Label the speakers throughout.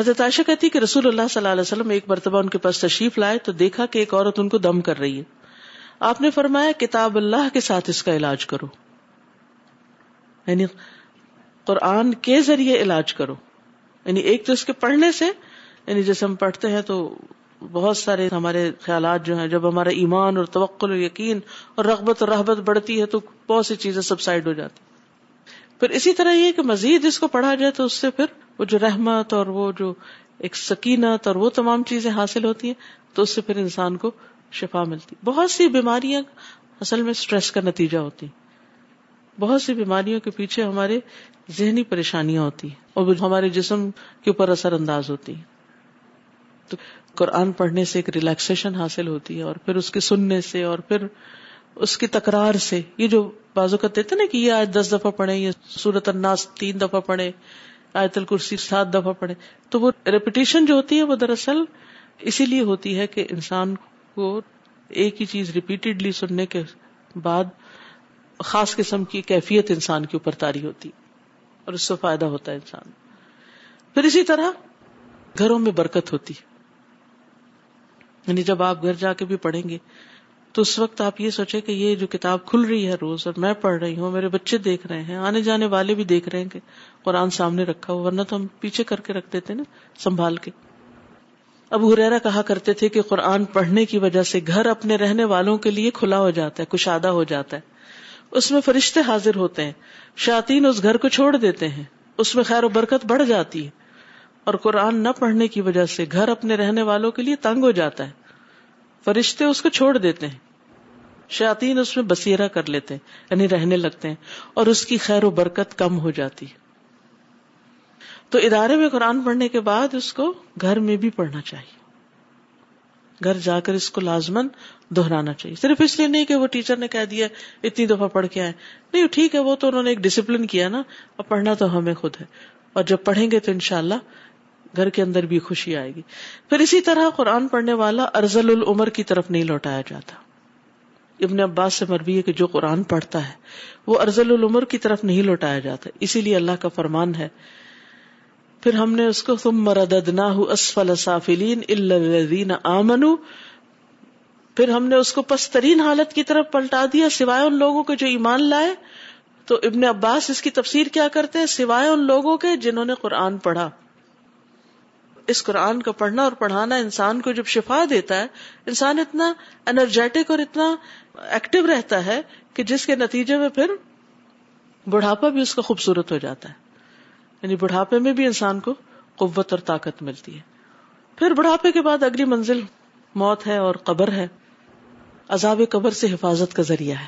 Speaker 1: حضرت عائشہ کہتی کہ رسول اللہ صلی اللہ علیہ وسلم ایک مرتبہ ان کے پاس تشریف لائے تو دیکھا کہ ایک عورت ان کو دم کر رہی ہے۔ آپ نے فرمایا، کتاب اللہ کے ساتھ اس کا علاج کرو۔ یعنی قرآن کے ذریعے علاج کرو۔ یعنی ایک تو اس کے پڑھنے سے یعنی جیسے ہم پڑھتے ہیں تو بہت سارے ہمارے خیالات جو ہیں، جب ہمارا ایمان اور توقل اور یقین اور رغبت اور رحبت بڑھتی ہے تو بہت سی چیزیں سب سائڈ ہو جاتی۔ پھر اسی طرح یہ کہ مزید اس کو پڑھا جائے تو اس سے پھر وہ جو رحمت اور وہ جو ایک سکینت اور وہ تمام چیزیں حاصل ہوتی ہیں، تو اس سے پھر انسان کو شفا ملتی۔ بہت سی بیماریاں اصل میں اسٹریس کا نتیجہ ہوتی بہت سی بیماریوں کے پیچھے ہمارے ذہنی پریشانیاں ہوتی ہیں اور وہ ہمارے جسم کے اوپر اثر انداز ہوتی ہیں۔ تو قرآن پڑھنے سے ایک ریلیکسیشن حاصل ہوتی ہے اور پھر اس کے سننے سے اور پھر اس کی تکرار سے، یہ جو بازو کا دیتے نا کہ یہ آج دس دفعہ پڑھے یہ سورت الناس تین دفعہ پڑھے آیت الکرسی سات دفعہ پڑھے۔ تو وہ ریپیٹیشن جو ہوتی ہے وہ دراصل اسی لیے ہوتی ہے کہ انسان کو ایک ہی چیز ریپیٹڈلی سننے کے بعد خاص قسم کی کیفیت انسان کے اوپر تاری ہوتی اور اس سے فائدہ ہوتا ہے انسان۔ پھر اسی طرح گھروں میں برکت ہوتی یعنی جب آپ گھر جا کے بھی پڑھیں گے تو اس وقت آپ یہ سوچے کہ یہ جو کتاب کھل رہی ہے روز اور میں پڑھ رہی ہوں، میرے بچے دیکھ رہے ہیں، آنے جانے والے بھی دیکھ رہے ہیں کہ قرآن سامنے رکھا ہو ورنہ تو ہم پیچھے کر کے رکھ دیتے نا، سنبھال کے۔ اب ہریرا کہا کرتے تھے کہ قرآن پڑھنے کی وجہ سے گھر اپنے رہنے والوں کے لیے کھلا ہو جاتا ہے، کشادہ ہو جاتا ہے۔ اس میں فرشتے حاضر ہوتے ہیں شاطین اس گھر کو چھوڑ دیتے ہیں، اس میں خیر و برکت بڑھ جاتی ہے۔ اور قرآن نہ پڑھنے کی وجہ سے گھر اپنے رہنے والوں کے لیے تنگ ہو جاتا ہے۔ فرشتے اس کو چھوڑ دیتے ہیں۔ شاطین اس میں بسیرا کر لیتے ہیں یعنی رہنے لگتے ہیں، اور اس کی خیر و برکت کم ہو جاتی ہے۔ تو ادارے میں قرآن پڑھنے کے بعد اس کو گھر میں بھی پڑھنا چاہیے۔ گھر جا کر اس کو لازمن دہرانا چاہیے۔ صرف اس لیے نہیں کہ وہ ٹیچر نے کہہ دیا، اتنی دفعہ پڑھ کے آئے۔ نہیں، ٹھیک ہے، وہ تو انہوں نے ایک ڈسپلن کیا نا، اب پڑھنا تو ہمیں خود ہے۔ اور جب پڑھیں گے تو انشاءاللہ گھر کے اندر بھی خوشی آئے گی۔ پھر اسی طرح قرآن پڑھنے والا ارزل العمر کی طرف نہیں لوٹایا جاتا۔ ابن عباس سے مربی ہے کہ جو قرآن پڑھتا ہے، وہ ارزل العمر کی طرف نہیں لوٹایا جاتا۔ اسی لیے اللہ کا فرمان ہے۔ پھر ہم نے اس کو تم اسفل سافلین آمنو پھر ہم نے اس کو پسترین حالت کی طرف پلٹا دیا، سوائے ان لوگوں کے جو ایمان لائے۔ تو ابن عباس اس کی تفسیر کیا کرتے ہیں؟ سوائے ان لوگوں کے جنہوں نے قرآن پڑھا۔ اس قرآن کا پڑھنا اور پڑھانا انسان کو جب شفا دیتا ہے، انسان اتنا انرجیٹک اور اتنا ایکٹیو رہتا ہے کہ جس کے نتیجے میں پھر بڑھاپا بھی اس کا خوبصورت ہو جاتا ہے۔ یعنی بڑھاپے میں بھی انسان کو قوت اور طاقت ملتی ہے۔ پھر بڑھاپے کے بعد اگلی منزل موت ہے اور قبر ہے۔ عذاب قبر سے حفاظت کا ذریعہ ہے۔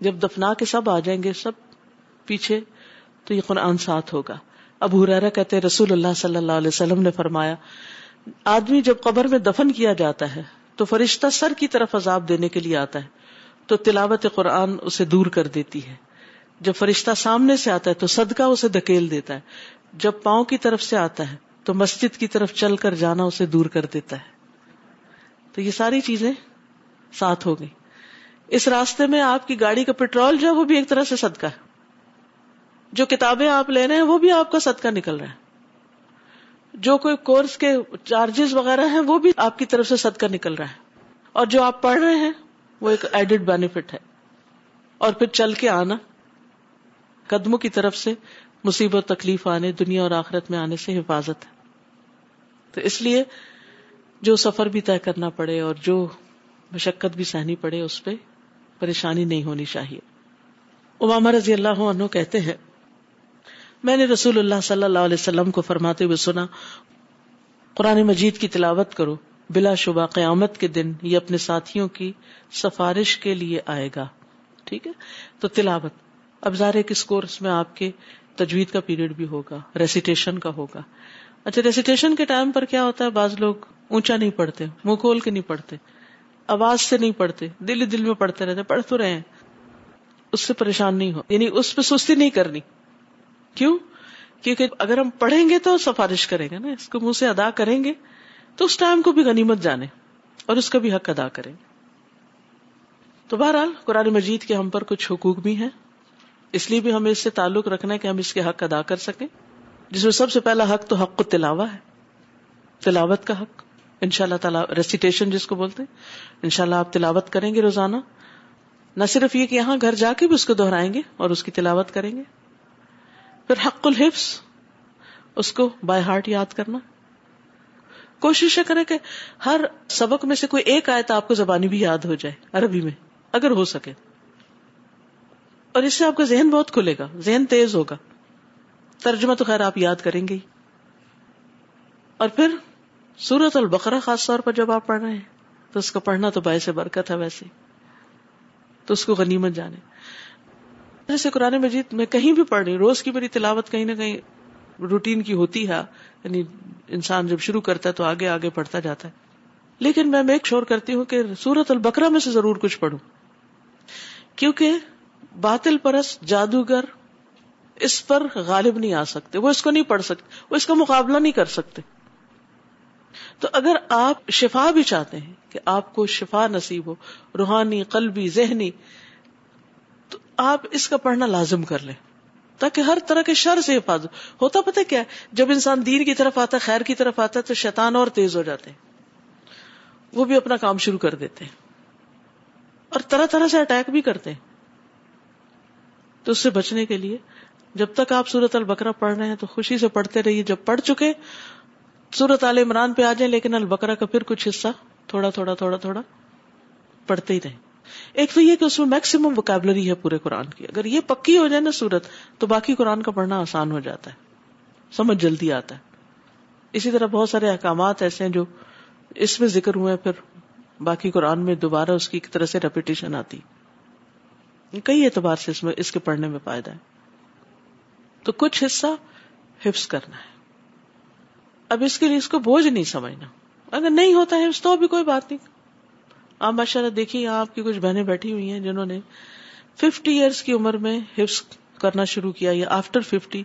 Speaker 1: جب دفنا کے سب آ جائیں گے، سب پیچھے، تو یہ قرآن ساتھ ہوگا۔ اب ہرارا کہتے رسول اللہ صلی اللہ علیہ وسلم نے فرمایا، آدمی جب قبر میں دفن کیا جاتا ہے، تو فرشتہ سر کی طرف عذاب دینے کے لیے آتا ہے، تو تلاوت قرآن اسے دور کر دیتی ہے۔ جب فرشتہ سامنے سے آتا ہے، تو صدقہ اسے دھکیل دیتا ہے۔ جب پاؤں کی طرف سے آتا ہے، تو مسجد کی طرف چل کر جانا اسے دور کر دیتا ہے۔ تو یہ ساری چیزیں ساتھ ہو گئی اس راستے میں آپ کی گاڑی کا پیٹرول جو ہے، وہ بھی ایک طرح سے صدقہ ہے۔ جو کتابیں آپ لے رہے ہیں وہ بھی آپ کا صدقہ نکل رہا ہے۔ جو کوئی کورس کے چارجز وغیرہ ہیں وہ بھی آپ کی طرف سے صدقہ نکل رہا ہے۔ اور جو آپ پڑھ رہے ہیں وہ ایک ایڈیڈ بینیفٹ ہے۔ اور پھر چل کے آنا۔ قدموں کی طرف سے مصیبت تکلیف آنے، دنیا اور آخرت میں آنے سے حفاظت ہے۔ تو اس لیے جو سفر بھی طے کرنا پڑے اور جو مشقت بھی سہنی پڑے، اس پہ پریشانی نہیں ہونی چاہیے۔ امام رضی اللہ عنہ کہتے ہیں میں نے رسول اللہ صلی اللہ علیہ وسلم کو فرماتے ہوئے سنا، قرآن مجید کی تلاوت کرو، بلا شبہ قیامت کے دن یہ اپنے ساتھیوں کی سفارش کے لیے آئے گا۔ ٹھیک ہے؟ تو تلاوت۔ اب ظاہر کس کورس میں آپ کے تجوید کا پیریڈ بھی ہوگا ریسیٹیشن کا ہوگا۔ اچھا ریسیٹیشن کے ٹائم پر کیا ہوتا ہے؟ بعض لوگ اونچا نہیں پڑھتے، منہ کھول کے نہیں پڑھتے، آواز سے نہیں پڑھتے، دل دل میں پڑھتے رہتے پڑھ تو رہے اس سے پریشان نہیں ہو یعنی اس پہ سستی نہیں کرنی۔ کیوں؟ کیونکہ اگر ہم پڑھیں گے تو سفارش کریں گے نا، اس کو منہ سے ادا کریں گے تو اس ٹائم کو بھی غنیمت جانے اور اس کا بھی حق ادا کریں گے۔ تو بہرحال قرآن مجید کے ہم پر کچھ حقوق بھی ہیں، اس لیے بھی ہمیں اس سے تعلق رکھنا ہے کہ ہم اس کے حق ادا کر سکیں۔ جس میں سب سے پہلا حق تو حق تلاوا ہے۔ تلاوت کا حق۔ ان شاء اللہ تعالیٰ ریسیٹیشن جس کو بولتے ہیں۔ ان شاء اللہ آپ تلاوت کریں گے روزانہ۔ نہ صرف یہ کہ یہاں گھر جا کے بھی اس کو دہرائیں گے اور اس کی تلاوت کریں گے۔ پھر حق الحفظ، اس کو بائی ہارٹ یاد کرنا۔ کوشش کرے کہ ہر سبق میں سے کوئی ایک آیت آپ کو زبانی بھی یاد ہو جائے، عربی میں، اگر ہو سکے۔ اور اس سے آپ کا ذہن بہت کھلے گا، ذہن تیز ہوگا۔ ترجمہ تو خیر آپ یاد کریں گے ہی۔ اور پھر سورت البقرہ خاص طور پر جب آپ پڑھ رہے ہیں، تو اس کو پڑھنا تو باعث برکت ہے ویسے۔ تو اس کو غنیمت جانے۔ جیسے قرآن مجید میں کہیں بھی پڑھ رہی روز کی میری تلاوت کہیں نہ کہیں روٹین کی ہوتی ہے۔ یعنی انسان جب شروع کرتا ہے تو آگے آگے پڑھتا جاتا ہے۔ لیکن میں میک شور کرتی ہوں کہ سورت البکرا میں سے ضرور کچھ پڑھوں۔ کیونکہ باطل پرس جادوگر اس پر غالب نہیں آ سکتے۔ وہ اس کو نہیں پڑھ سکتے، وہ اس کا مقابلہ نہیں کر سکتے۔ تو اگر آپ شفا بھی چاہتے ہیں کہ آپ کو شفا نصیب ہو، روحانی، قلبی، ذہنی آپ اس کا پڑھنا لازم کر لیں تاکہ ہر طرح کے شر سے حفاظت ہوتا پتہ کیا جب انسان دین کی طرف آتا ہے، خیر کی طرف آتا ہے، تو شیطان اور تیز ہو جاتے ہیں۔ وہ بھی اپنا کام شروع کر دیتے ہیں۔ اور طرح طرح سے اٹیک بھی کرتے ہیں۔ تو اس سے بچنے کے لیے جب تک آپ سورت البکرا پڑھ رہے ہیں تو خوشی سے پڑھتے رہیے۔ جب پڑھ چکے سورت عال عمران پہ آ جائیں، لیکن البکرا کا پھر کچھ حصہ تھوڑا تھوڑا تھوڑا تھوڑا پڑھتے ہی رہیں۔ ایک تو یہ کہ اس میں میکسیمم وکیبلری ہے پورے قرآن کی۔ اگر یہ پکی ہو جائے نا سورت، تو باقی قرآن کا پڑھنا آسان ہو جاتا ہے۔ سمجھ جلدی آتا ہے۔ اسی طرح بہت سارے احکامات ایسے ہیں جو اس میں ذکر ہوئے پھر باقی قرآن میں دوبارہ اس کی ایک طرح سے ریپیٹیشن آتی۔ کئی اعتبار سے اس میں، اس کے پڑھنے میں فائدہ ہے۔ تو کچھ حصہ حفظ کرنا ہے۔ اب اس کے لیے اس کو بوجھ نہیں سمجھنا۔ اگر نہیں ہوتا ہے تو بھی کوئی بات نہیں۔ آپ ماشاء اللہ دیکھیے آپ کی کچھ بہنیں بیٹھی ہوئی ہیں جنہوں نے ففٹی ایئرس کی عمر میں حفظ کرنا شروع کیا، یا آفٹر ففٹی،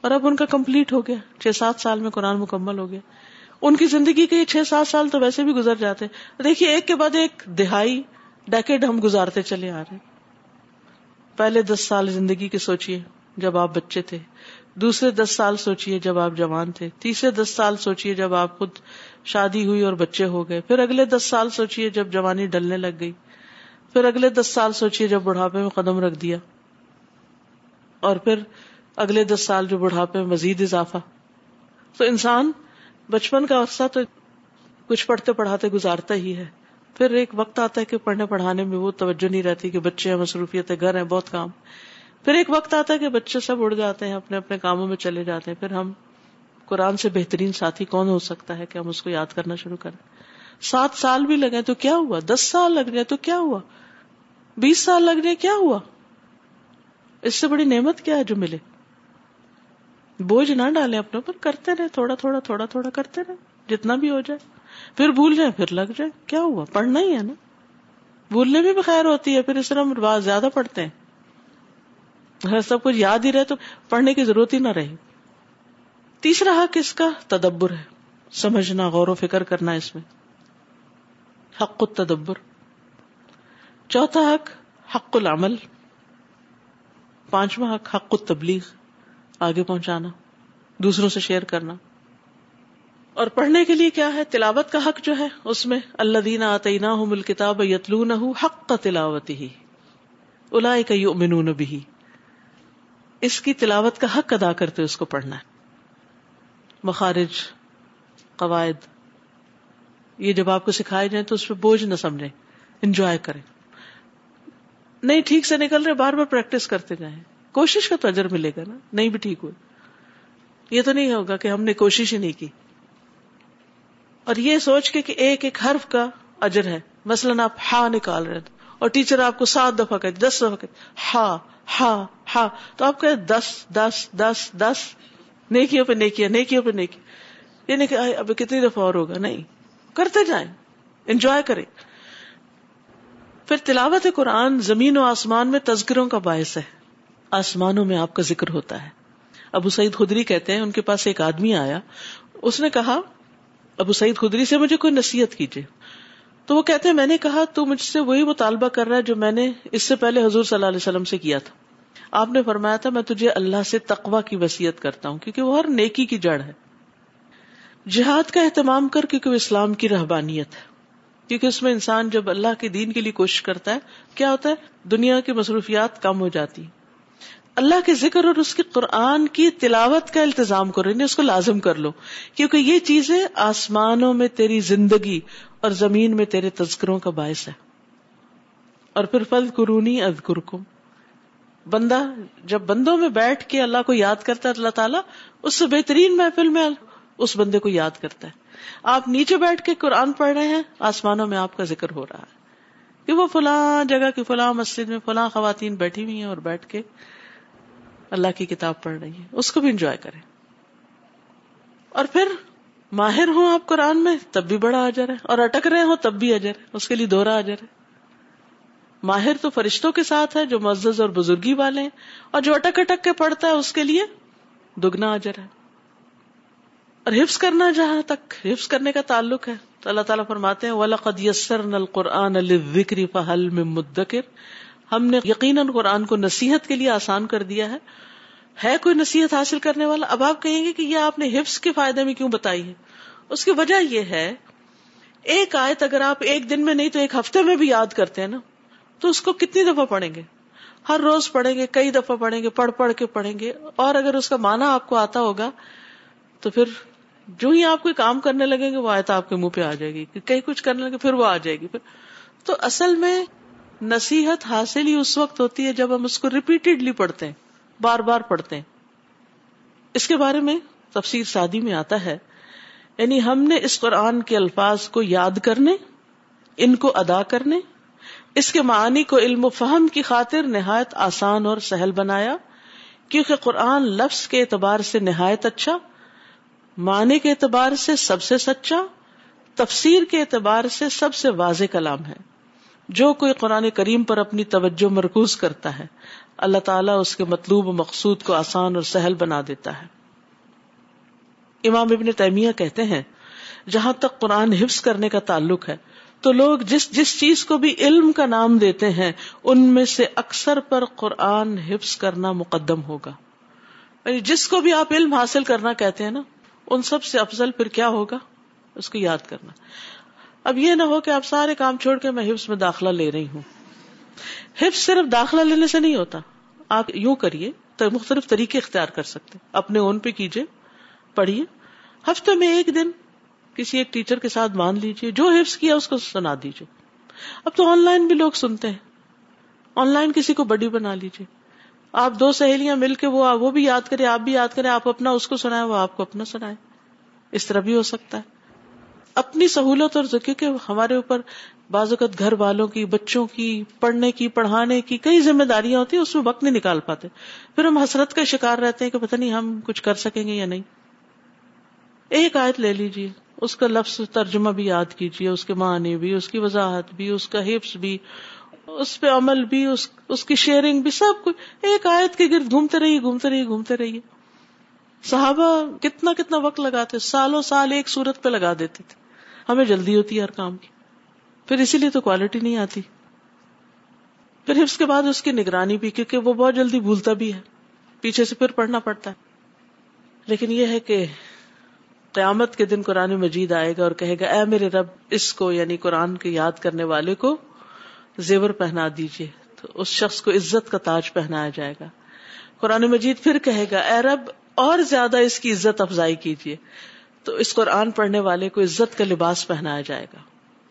Speaker 1: اور اب ان کا کمپلیٹ ہو گیا، چھ سات سال میں قرآن مکمل ہو گیا۔ ان کی زندگی کے چھ سات سال تو ویسے بھی گزر جاتے دیکھیے، ایک کے بعد ایک دہائی ڈیکڈ ہم گزارتے چلے آ رہے پہلے دس سال زندگی کے سوچیے جب آپ بچے تھے۔ دوسرے دس سال سوچیے جب آپ جوان تھے، تیسرے دس سال سوچیے جب آپ خود شادی ہوئی اور بچے ہو گئے، پھر اگلے دس سال سوچیے جب جوانی ڈلنے لگ گئی، پھر اگلے دس سال سوچیے جب بڑھاپے میں قدم رکھ دیا، اور پھر اگلے دس سال جو بڑھاپے میں مزید اضافہ۔ تو انسان بچپن کا عرصہ تو کچھ پڑھتے پڑھاتے گزارتا ہی ہے، پھر ایک وقت آتا ہے کہ پڑھنے پڑھانے میں وہ توجہ نہیں رہتی کہ بچے ہیں مصروفیت ہے گھر ہیں، بہت کام۔ پھر ایک وقت آتا ہے کہ بچے سب اڑ جاتے ہیں، اپنے اپنے کاموں میں چلے جاتے ہیں۔ پھر ہم قرآن سے بہترین ساتھی کون ہو سکتا ہے کہ ہم اس کو یاد کرنا شروع کریں؟ سات سال بھی لگے تو کیا ہوا؟ دس سال لگ جائے تو کیا ہوا؟ بیس سال لگ جائے کیا ہوا؟ اس سے بڑی نعمت کیا ہے جو ملے؟ بوجھ نہ ڈالیں اپنے اوپر، کرتے رہے تھوڑا تھوڑا تھوڑا تھوڑا کرتے رہے جتنا بھی ہو جائے۔ پھر بھول جائے پھر لگ جائے کیا ہوا؟ پڑھنا ہی ہے نا۔ بھولنے بھی خیر ہوتی ہے، پھر اس طرح بات زیادہ پڑھتے ہیں۔ اگر سب کچھ یاد ہی رہے تو پڑھنے کی ضرورت ہی نہ رہے تیسرا حق اس کا؟ تدبر ہے۔ سمجھنا، غور و فکر کرنا اس میں۔ حق التدبر۔ چوتھا حق حق العمل۔ پانچواں حق حق التبلیغ۔ آگے پہنچانا، دوسروں سے شیئر کرنا۔ اور پڑھنے کے لیے کیا ہے؟ تلاوت کا حق جو ہے، اس میں اللہ دینا آتینا مل کتاب یتلو نہ حق کا تلاوت ہی الا یؤمنون بھی اس کی تلاوت کا حق ادا کرتے اس کو پڑھنا ہے۔ مخارج، قواعد، یہ جب آپ کو سکھائے جائیں تو اس پہ بوجھ نہ سمجھیں انجوائے کریں۔ نہیں ٹھیک سے نکل رہے، بار بار پریکٹس کرتے جائیں۔ کوشش کا تو اجر ملے گا نا، نہیں بھی ٹھیک ہوئے۔ یہ تو نہیں ہوگا کہ ہم نے کوشش ہی نہیں کی۔ اور یہ سوچ کے کہ ایک ایک حرف کا اجر ہے۔ مثلاً آپ ہا نکال رہے اور ٹیچر آپ کو سات دفعہ کہ دس دفعہ کہ ہا ہا ہا۔ تو آپ کہ دس دس دس دس۔ نیکیوں پہ نیکیا نیکیوں پہ نیکی یہ یعنی نہیں کہ اب کتنی دفعہ اور ہوگا؟ نہیں۔ کرتے جائیں۔ انجوائے کریں۔ پھر تلاوت قرآن زمین و آسمان میں تذکروں کا باعث ہے۔ آسمانوں میں آپ کا ذکر ہوتا ہے۔ ابو سعید خدری کہتے ہیں، ان کے پاس ایک آدمی آیا۔ اس نے کہا، ابو سعید خدری سے مجھے کوئی نصیحت کیجیے تو وہ کہتے ہیں، میں نے کہا، تو مجھ سے وہی مطالبہ کر رہا ہے جو میں نے اس سے پہلے حضور صلی اللہ علیہ وسلم سے کیا تھا۔ آپ نے فرمایا تھا، میں تجھے اللہ سے تقوا کی وسیعت کرتا ہوں، کیونکہ وہ ہر نیکی کی جڑ ہے۔ جہاد کا اہتمام کر، کیونکہ وہ اسلام کی رہبانیت ہے۔ کیونکہ اس میں انسان جب اللہ کے دین کے لیے کوشش کرتا ہے، کیا ہوتا ہے، دنیا کی مصروفیات کم ہو جاتی۔ اللہ کے ذکر اور اس کے قرآن کی تلاوت کا التظام کرو یعنی اس کو لازم کر لو۔ کیونکہ یہ چیزیں آسمانوں میں تیری زندگی اور زمین میں تیرے تذکروں کا باعث ہے۔ اور پھر فل قرونی ادکرکم بندہ جب بندوں میں بیٹھ کے اللہ کو یاد کرتا ہے، اللہ تعالیٰ، اس سے بہترین محفل میں اس بندے کو یاد کرتا ہے۔ آپ نیچے بیٹھ کے قرآن پڑھ رہے ہیں، آسمانوں میں آپ کا ذکر ہو رہا ہے۔ کہ وہ فلاں جگہ کی، فلاں مسجد میں فلاں خواتین بیٹھی ہوئی ہیں اور بیٹھ کے اللہ کی کتاب پڑھ رہی ہے اس کو بھی انجوائے کریں۔ اور پھر ماہر ہوں آپ قرآن میں، تب بھی بڑا اجر ہے۔ اور اٹک رہے ہوں، تب بھی اجر ہے۔ اس کے لیے دوہرا اجر ہے۔ ماہر تو فرشتوں کے ساتھ ہے، جو معزز اور بزرگی والے ہیں۔ اور جو اٹک اٹک کے پڑھتا ہے، اس کے لیے دگنا اجر ہے۔ اور حفظ کرنا جہاں تک، حفظ کرنے کا تعلق ہے۔ تو اللہ تعالیٰ فرماتے ہیں، وَلَقَدْ يَسَّرْنَا الْقُرْآنَ لِلذِّكْرِ فَهَلْ مِن مُدَّكِرْ۔ ہم نے یقیناً قرآن کو نصیحت کے لیے آسان کر دیا ہے۔ ہے کوئی نصیحت حاصل کرنے والا؟ اب آپ کہیں گے کہ یہ آپ نے حفظ کے فائدے میں کیوں بتائی ہے؟ اس کی وجہ یہ ہے، ایک آیت اگر آپ ایک دن میں نہیں تو ایک ہفتے میں بھی یاد کرتے ہیں نا، تو اس کو کتنی دفعہ پڑھیں گے؟ ہر روز پڑھیں گے، کئی دفعہ پڑھیں گے، پڑھ پڑھ کے پڑھیں گے، اور اگر اس کا مانا آپ کو آتا ہوگا تو پھر جو ہی آپ کوئی کام کرنے لگیں گے، وہ آیت آپ کے منہ پہ آ جائے گی کئی کچھ کرنے لگے پھر وہ آ جائے گی۔ پھر تو اصل میں نصیحت حاصل ہی اس وقت ہوتی ہے جب ہم اس کو ریپیٹڈلی پڑھتے ہیں۔ بار بار پڑھتے ہیں۔ اس کے بارے میں تفسیر شادی میں آتا ہے یعنی ہم نے اس قرآن کے الفاظ کو یاد کرنے، ان کو ادا کرنے، اس کے معنی کو علم و فہم کی خاطر نہایت آسان اور سہل بنایا، کیونکہ قرآن لفظ کے اعتبار سے نہایت اچھا معنی کے اعتبار سے سب سے سچا، تفسیر کے اعتبار سے سب سے واضح کلام ہے۔ جو کوئی قرآن کریم پر اپنی توجہ مرکوز کرتا ہے اللہ تعالیٰ اس کے مطلوب و مقصود کو آسان اور سہل بنا دیتا ہے۔ امام ابن تیمیہ کہتے ہیں، جہاں تک قرآن حفظ کرنے کا تعلق ہے، تو لوگ جس جس چیز کو بھی علم کا نام دیتے ہیں، ان میں سے اکثر پر قرآن حفظ کرنا مقدم ہوگا۔ یعنی جس کو بھی آپ علم حاصل کرنا کہتے ہیں نا، ان سب سے افضل پھر کیا ہوگا؟ اس کو یاد کرنا۔ اب یہ نہ ہو کہ آپ سارے کام چھوڑ کے میں حفظ میں داخلہ لے رہی ہوں۔ حفظ صرف داخلہ لینے سے نہیں ہوتا۔ آپ یوں کریے تو مختلف طریقے اختیار کر سکتے۔ اپنے اون پہ کیجیے، پڑھیے۔ ہفتے میں ایک دن کسی ایک ٹیچر کے ساتھ مان لیجیے، جو حفظ کیا اس کو سنا دیجیے۔ اب تو آن لائن بھی لوگ سنتے ہیں۔ آن لائن کسی کو بڈی بنا لیجیے۔ آپ دو سہیلیاں مل کے وہ وہ بھی یاد کرے، آپ بھی یاد کریں آپ اپنا اس کو سنائے، وہ آپ کو اپنا سنائے۔ اس طرح بھی ہو سکتا ہے۔ اپنی سہولت اور کیونکہ ہمارے اوپر بعض اوقات گھر والوں کی، بچوں کی، پڑھنے کی، پڑھانے کی کئی ذمہ داریاں ہوتی ہیں، اس میں وقت نہیں نکال پاتے۔ پھر ہم حسرت کا شکار رہتے ہیں کہ پتہ نہیں ہم کچھ کر سکیں گے یا نہیں۔ ایک آیت لے لیجیے اس کا لفظ ترجمہ بھی یاد کیجیے اس کے معنی بھی، اس کی وضاحت بھی، اس کا حفظ بھی، اس پہ عمل بھی، اس اس کی شیئرنگ بھی، سب کچھ۔ ایک آیت کے گرد گھومتے رہیے گھومتے رہیے گھومتے رہیے۔ صحابہ کتنا کتنا وقت لگاتے، سالوں سال ایک صورت پہ لگا دیتے تھے۔ ہمیں جلدی ہوتی ہے ہر کام کی۔ پھر اسی لیے تو کوالٹی نہیں آتی۔ پھر حفظ کے بعد اس کی نگرانی بھی، کیونکہ وہ بہت جلدی بھولتا بھی ہے۔ پیچھے سے پھر پڑھنا پڑتا ہے۔ لیکن یہ ہے کہ قیامت کے دن قرآن مجید آئے گا اور کہے گا، اے میرے رب، اس کو یعنی قرآن کے یاد کرنے والے کو زیور پہنا دیجیے تو اس شخص کو عزت کا تاج پہنایا جائے گا۔ قرآن مجید پھر کہے گا، اے رب، اور زیادہ اس کی عزت افزائی کیجیے تو اس قرآن پڑھنے والے کو عزت کا لباس پہنایا جائے گا۔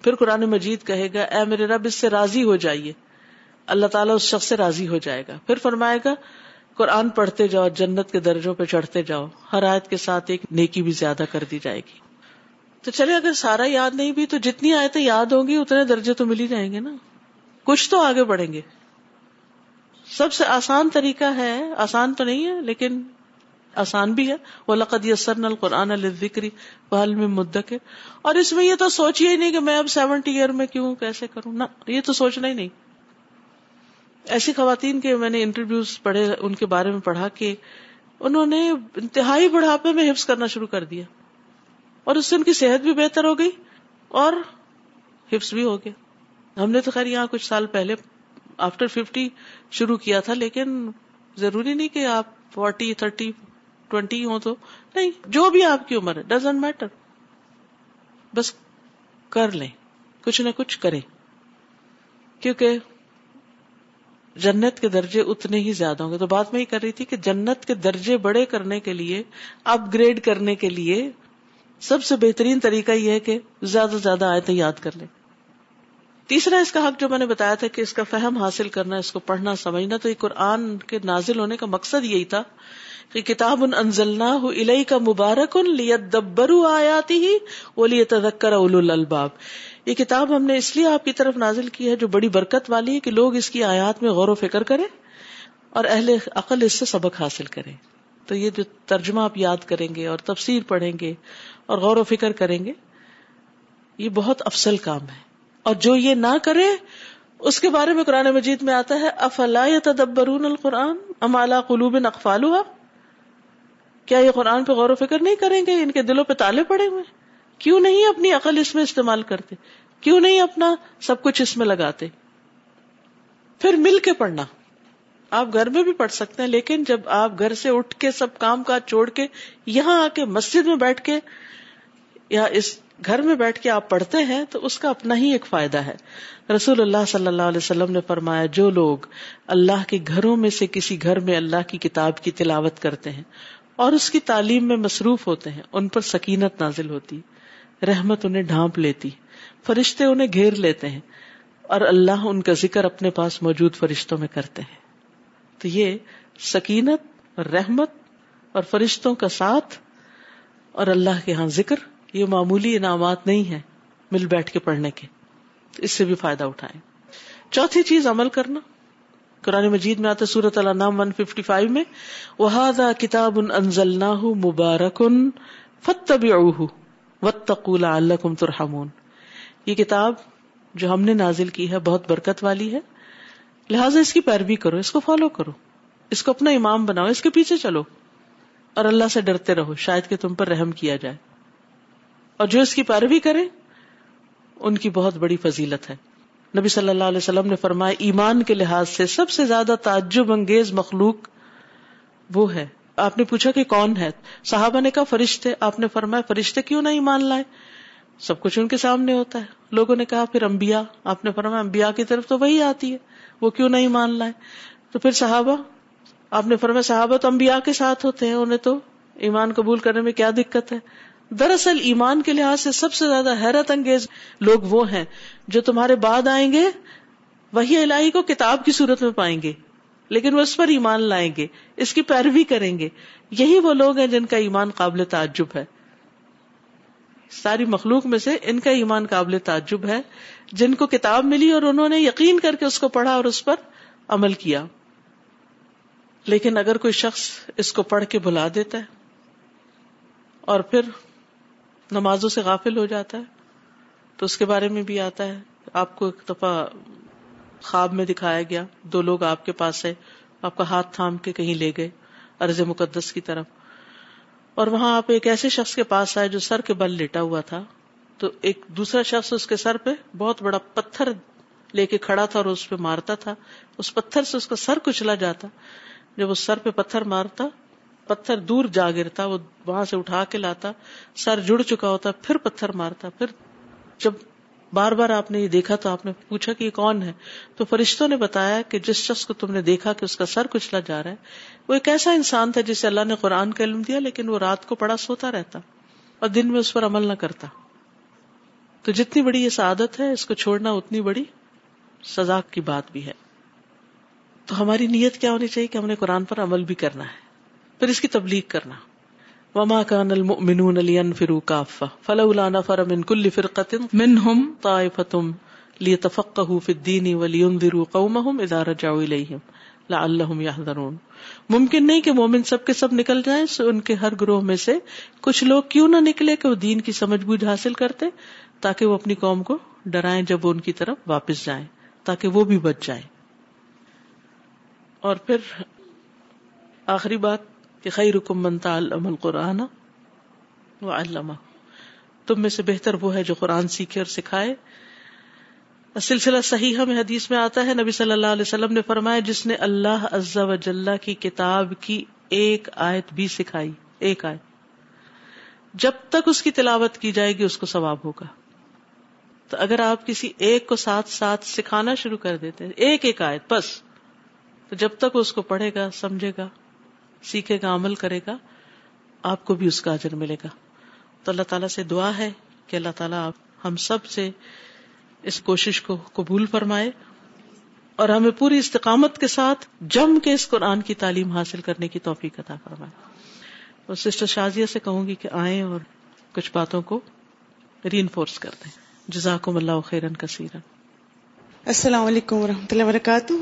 Speaker 1: پھر قرآن مجید کہے گا، اے میرے رب، اس سے راضی ہو جائیے. اللہ تعالیٰ اس شخص سے راضی ہو جائے گا۔ پھر فرمائے گا، قرآن پڑھتے جاؤ، جنت کے درجوں پہ چڑھتے جاؤ۔ ہر آیت کے ساتھ ایک نیکی بھی زیادہ کر دی جائے گی۔ تو چلے، اگر سارا یاد نہیں بھی، تو جتنی آیتیں یاد ہوں گی، اتنے درجے تو مل ہی جائیں گے نا۔ کچھ تو آگے بڑھیں گے۔ سب سے آسان طریقہ ہے، آسان تو نہیں ہے، لیکن آسان بھی ہے۔ وہ لقد یسر القرآن الکری بحال میں مدکر اور اس میں یہ تو سوچیے ہی نہیں کہ میں اب سیونٹی ایئر میں کیوں کیسے کروں۔ نا یہ تو سوچنا ہی نہیں۔ ایسی خواتین کے میں نے انٹرویوز پڑھے، ان کے بارے میں پڑھا کہ انہوں نے انتہائی بڑھاپے میں حفظ کرنا شروع کر دیا۔ اور اس سے ان کی صحت بھی بہتر ہو گئی اور حفظ بھی ہو گیا۔ ہم نے تو خیر یہاں کچھ سال پہلے آفٹر ففٹی شروع کیا تھا، لیکن ضروری نہیں کہ آپ فورٹی تھرٹی ٹوینٹی ہو تو نہیں، جو بھی آپ کی عمر ہے ڈزنٹ میٹر بس کر لیں، کچھ نہ کچھ کریں۔ کیونکہ جنت کے درجے اتنے ہی زیادہ ہوں گے۔ تو بات میں یہ کر رہی تھی کہ جنت کے درجے بڑے کرنے کے لیے اپ گریڈ کرنے کے لیے سب سے بہترین طریقہ یہ ہے کہ زیادہ سے زیادہ آیتیں یاد کر لیں۔ تیسرا اس کا حق جو میں نے بتایا تھا کہ اس کا فہم حاصل کرنا، اس کو پڑھنا، سمجھنا، تو یہ قرآن کے نازل ہونے کا مقصد یہی تھا کہ کتاب ان انزلنا کا مبارک ان دبرو آیاتی ہی وہ لیے الباب یہ کتاب ہم نے اس لیے آپ کی طرف نازل کی ہے جو بڑی برکت والی ہے کہ لوگ اس کی آیات میں غور و فکر کریں اور اہل عقل اس سے سبق حاصل کریں۔ تو یہ جو ترجمہ آپ یاد کریں گے اور تفسیر پڑھیں گے اور غور و فکر کریں گے، یہ بہت افسل کام ہے۔ اور جو یہ نہ کرے، اس کے بارے میں قرآن مجید میں آتا ہے، افلا تدبرون القرآن ام اعلی قلوب اقفال کیا یہ قرآن پہ غور و فکر نہیں کریں گے؟ ان کے دلوں پہ تالے پڑے ہوئے کیوں نہیں اپنی عقل اس میں استعمال کرتے؟ کیوں نہیں اپنا سب کچھ اس میں لگاتے؟ پھر مل کے پڑھنا۔ آپ گھر میں بھی پڑھ سکتے ہیں، لیکن جب آپ گھر سے اٹھ کے سب کام کاج چھوڑ کے یہاں آ کے مسجد میں بیٹھ کے یا اس گھر میں بیٹھ کے آپ پڑھتے ہیں، تو اس کا اپنا ہی ایک فائدہ ہے۔ رسول اللہ صلی اللہ علیہ وسلم نے فرمایا، جو لوگ اللہ کے گھروں میں سے کسی گھر میں اللہ کی کتاب کی تلاوت کرتے ہیں اور اس کی تعلیم میں مصروف ہوتے ہیں۔ ان پر سکینت نازل ہوتی، رحمت انہیں ڈھانپ لیتی، فرشتے انہیں گھیر لیتے ہیں اور اللہ ان کا ذکر اپنے پاس موجود فرشتوں میں کرتے ہیں۔ تو یہ سکینت، رحمت اور فرشتوں کا ساتھ اور اللہ کے ہاں ذکر، یہ معمولی انعامات نہیں ہے مل بیٹھ کے پڑھنے کے۔ اس سے بھی فائدہ اٹھائیں۔ چوتھی چیز عمل کرنا۔ قرآن مجید میں آتا سورت نام ون ففٹی فائیو میں وہ کتاب انزل مبارکن فتب وتقول الکم ترحمون۔ یہ کتاب جو ہم نے نازل کی ہے، بہت برکت والی ہے۔ لہٰذا اس کی پیروی کرو، اس کو فالو کرو۔ اس کو اپنا امام بناؤ، اس کے پیچھے چلو۔ اور اللہ سے ڈرتے رہو، شاید کہ تم پر رحم کیا جائے۔ اور جو اس کی پیروی کرے، ان کی بہت بڑی فضیلت ہے۔ نبی صلی اللہ علیہ وسلم نے فرمایا، ایمان کے لحاظ سے سب سے زیادہ تعجب انگیز مخلوق وہ ہے۔ آپ نے پوچھا کہ کون ہے؟ صحابہ نے کہا، فرشتے۔ آپ نے فرمایا، فرشتے کیوں نہیں مان لائے؟ سب کچھ ان کے سامنے ہوتا ہے۔ لوگوں نے کہا، پھر امبیا آپ نے فرمایا امبیا کی طرف تو وہی آتی ہے۔ وہ کیوں نہیں مان لائے؟ تو پھر صحابہ، آپ نے فرمایا، صحابہ تو امبیا کے ساتھ ہوتے ہیں، انہیں تو ایمان قبول کرنے میں کیا دقت ہے؟ دراصل ایمان کے لحاظ سے سب سے زیادہ حیرت انگیز لوگ وہ ہیں جو تمہارے بعد آئیں گے وہی الہی کو کتاب کی صورت میں پائیں گے، لیکن وہ اس پر ایمان لائیں گے، اس کی پیروی کریں گے۔ یہی وہ لوگ ہیں جن کا ایمان قابل تعجب ہے۔ ساری مخلوق میں سے ان کا ایمان قابل تعجب ہے۔ جن کو کتاب ملی اور انہوں نے یقین کر کے اس کو پڑھا اور اس پر عمل کیا۔ لیکن اگر کوئی شخص اس کو پڑھ کے بلا دیتا ہے اور پھر نمازوں سے غافل ہو جاتا ہے، تو اس کے بارے میں بھی آتا ہے۔ آپ کو ایک دفعہ خواب میں دکھایا گیا، دو لوگ آپ کے پاس ہے آپ کا ہاتھ تھام کے کہیں لے گئے ارض مقدس کی طرف۔ اور وہاں آپ ایک ایسے شخص کے پاس آئے جو سر کے بل لیٹا ہوا تھا۔ تو ایک دوسرا شخص اس کے سر پہ بہت بڑا پتھر لے کے کھڑا تھا اور اس پہ مارتا تھا۔ اس پتھر سے اس کا سر کچلا جاتا۔ جب اس سر پہ پتھر مارتا پتھر دور جا گرتا وہ وہاں سے اٹھا کے لاتا، سر جڑ چکا ہوتا، پھر پتھر مارتا، پھر جب بار بار آپ نے یہ دیکھا تو آپ نے پوچھا کہ یہ کون ہے؟ تو فرشتوں نے بتایا کہ جس شخص کو تم نے دیکھا کہ اس کا سر کچلا جا رہا ہے، وہ ایک ایسا انسان تھا جسے اللہ نے قرآن کا علم دیا، لیکن وہ رات کو پڑا سوتا رہتا اور دن میں اس پر عمل نہ کرتا۔ تو جتنی بڑی یہ سعادت ہے، اس کو چھوڑنا اتنی بڑی سزا کی بات بھی ہے۔ تو ہماری نیت کیا ہونی چاہیے کہ ہم نے قرآن پر عمل بھی کرنا ہے؟ پھر اس کی تبلیغ کرنا۔ وما كان المؤمنون لينفروا كافة فلولا نفر من كل فرقة منهم طائفة ليتفقهوا في الدين ولينذروا قومهم اذا رجعوا اليهم لعلهم يحذرون۔ ممکن نہیں کہ مومن سب کے سب نکل جائیں سو ان کے ہر گروہ میں سے کچھ لوگ کیوں نہ نکلے کہ وہ دین کی سمجھ بوجھ حاصل کرتے تاکہ وہ اپنی قوم کو ڈرائیں جب وہ ان کی طرف واپس جائیں تاکہ وہ بھی بچ جائیں۔ اور پھر آخری بات کہ خیر رکم منتا القرآن و علامہ تم میں سے بہتر وہ ہے جو قرآن سیکھے اور سکھائے۔ سلسلہ صحیح ہمیں حدیث میں آتا ہے، نبی صلی اللہ علیہ وسلم نے فرمایا، جس نے اللہ عز و کی کتاب کی ایک آیت بھی سکھائی، ایک آیت۔ جب تک اس کی تلاوت کی جائے گی، اس کو ثواب ہوگا۔ تو اگر آپ کسی ایک کو ساتھ ساتھ سکھانا شروع کر دیتے، ایک ایک آیت بس، تو جب تک اس کو پڑھے گا، سمجھے گا سیکھے گا، عمل کرے گا، آپ کو بھی اس کا اجر ملے گا۔ تو اللہ تعالیٰ سے دعا ہے کہ اللہ تعالیٰ آپ، ہم سب سے اس کوشش کو قبول فرمائے اور ہمیں پوری استقامت کے ساتھ جم کے اس قرآن کی تعلیم حاصل کرنے کی توفیق عطا فرمائے۔ اور سسٹر شازیہ سے کہوں گی کہ آئیں اور کچھ باتوں کو ری انفورس کر دیں۔ جزاکم اللہ خیرن کثیرن
Speaker 2: السلام علیکم و رحمۃ اللہ وبرکاتہ۔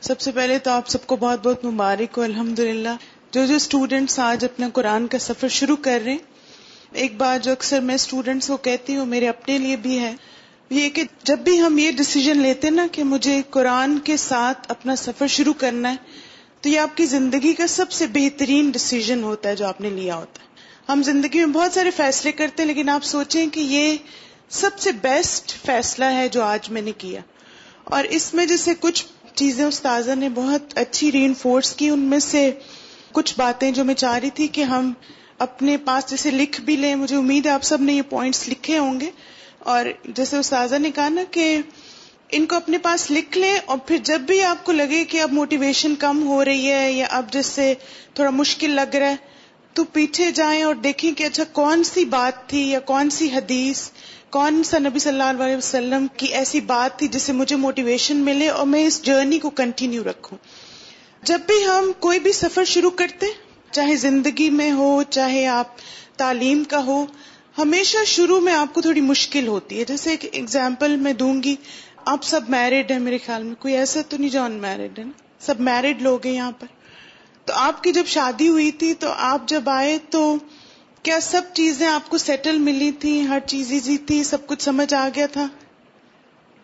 Speaker 2: سب سے پہلے تو آپ سب کو بہت بہت مبارک ہو الحمد للہ جو جو اسٹوڈینٹس آج اپنا قرآن کا سفر شروع کر رہے ہیں، ایک بات جو اکثر میں اسٹوڈینٹس کو کہتی ہوں، میرے اپنے لیے بھی ہے، یہ کہ جب بھی ہم یہ ڈسیزن لیتے نا کہ مجھے قرآن کے ساتھ اپنا سفر شروع کرنا ہے، تو یہ آپ کی زندگی کا سب سے بہترین ڈسیزن ہوتا ہے جو آپ نے لیا ہوتا ہے۔ ہم زندگی میں بہت سارے فیصلے کرتے ہیں، لیکن آپ سوچیں کہ یہ سب سے بیسٹ فیصلہ ہے جو آج میں نے کیا۔ اور اس میں جیسے کچھ چیزیں استاذہ نے بہت اچھی ری انفورس کی، ان میں سے کچھ باتیں جو میں چاہ رہی تھی کہ ہم اپنے پاس جیسے لکھ بھی لیں، مجھے امید ہے آپ سب نے یہ پوائنٹس لکھے ہوں گے۔ اور جیسے استاذہ نے کہا نا کہ ان کو اپنے پاس لکھ لیں اور پھر جب بھی آپ کو لگے کہ اب موٹیویشن کم ہو رہی ہے یا اب جس سے تھوڑا مشکل لگ رہا ہے، تو پیچھے جائیں اور دیکھیں کہ اچھا کون سی بات تھی یا کون سی حدیث کون سا نبی صلی اللہ علیہ وسلم کی ایسی بات تھی جس سے مجھے موٹیویشن ملے اور میں اس جرنی کو کنٹینیو رکھوں؟ جب بھی ہم کوئی بھی سفر شروع کرتے چاہے زندگی میں ہو، چاہے آپ تعلیم کا ہو، ہمیشہ شروع میں آپ کو تھوڑی مشکل ہوتی ہے۔ جیسے ایک ایگزامپل میں دوں گی، آپ سب میرڈ ہیں میرے خیال میں، کوئی ایسا تو نہیں جو ان میرڈ ہے نا؟ سب میرڈ لوگ ہیں یہاں پر۔ تو آپ کی جب شادی ہوئی تھی، تو آپ جب آئے تو کیا سب چیزیں آپ کو سیٹل ملی تھی؟ ہر چیز ایزی تھی؟ سب کچھ سمجھ آ گیا تھا؟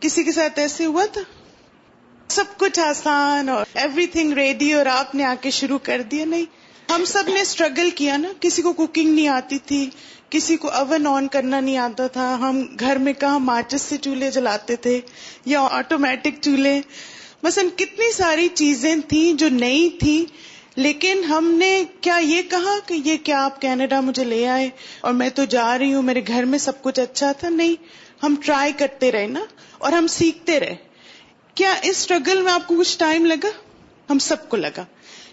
Speaker 2: کسی کے ساتھ ایسے ہوا تھا؟ سب کچھ آسان اور ایوری تھنگ ریڈی اور آپ نے آ کے شروع کر دیا؟ نہیں. ہم سب نے اسٹرگل کیا نا. کسی کو کوکنگ نہیں آتی تھی. کسی کو اوون آن کرنا نہیں آتا تھا. ہم گھر میں کہاں ماچس سے چولہے جلاتے تھے یا آٹومیٹک چولہے؟ مثلا کتنی ساری چیزیں تھیں جو نئی تھی لیکن ہم نے کیا یہ کہا کہ یہ کیا آپ کینیڈا مجھے لے آئے اور میں تو جا رہی ہوں، میرے گھر میں سب کچھ اچھا تھا۔ نہیں، ہم ٹرائی کرتے رہے نا اور ہم سیکھتے رہے۔ کیا اس اسٹرگل میں آپ کو کچھ ٹائم لگا؟ ہم سب کو لگا۔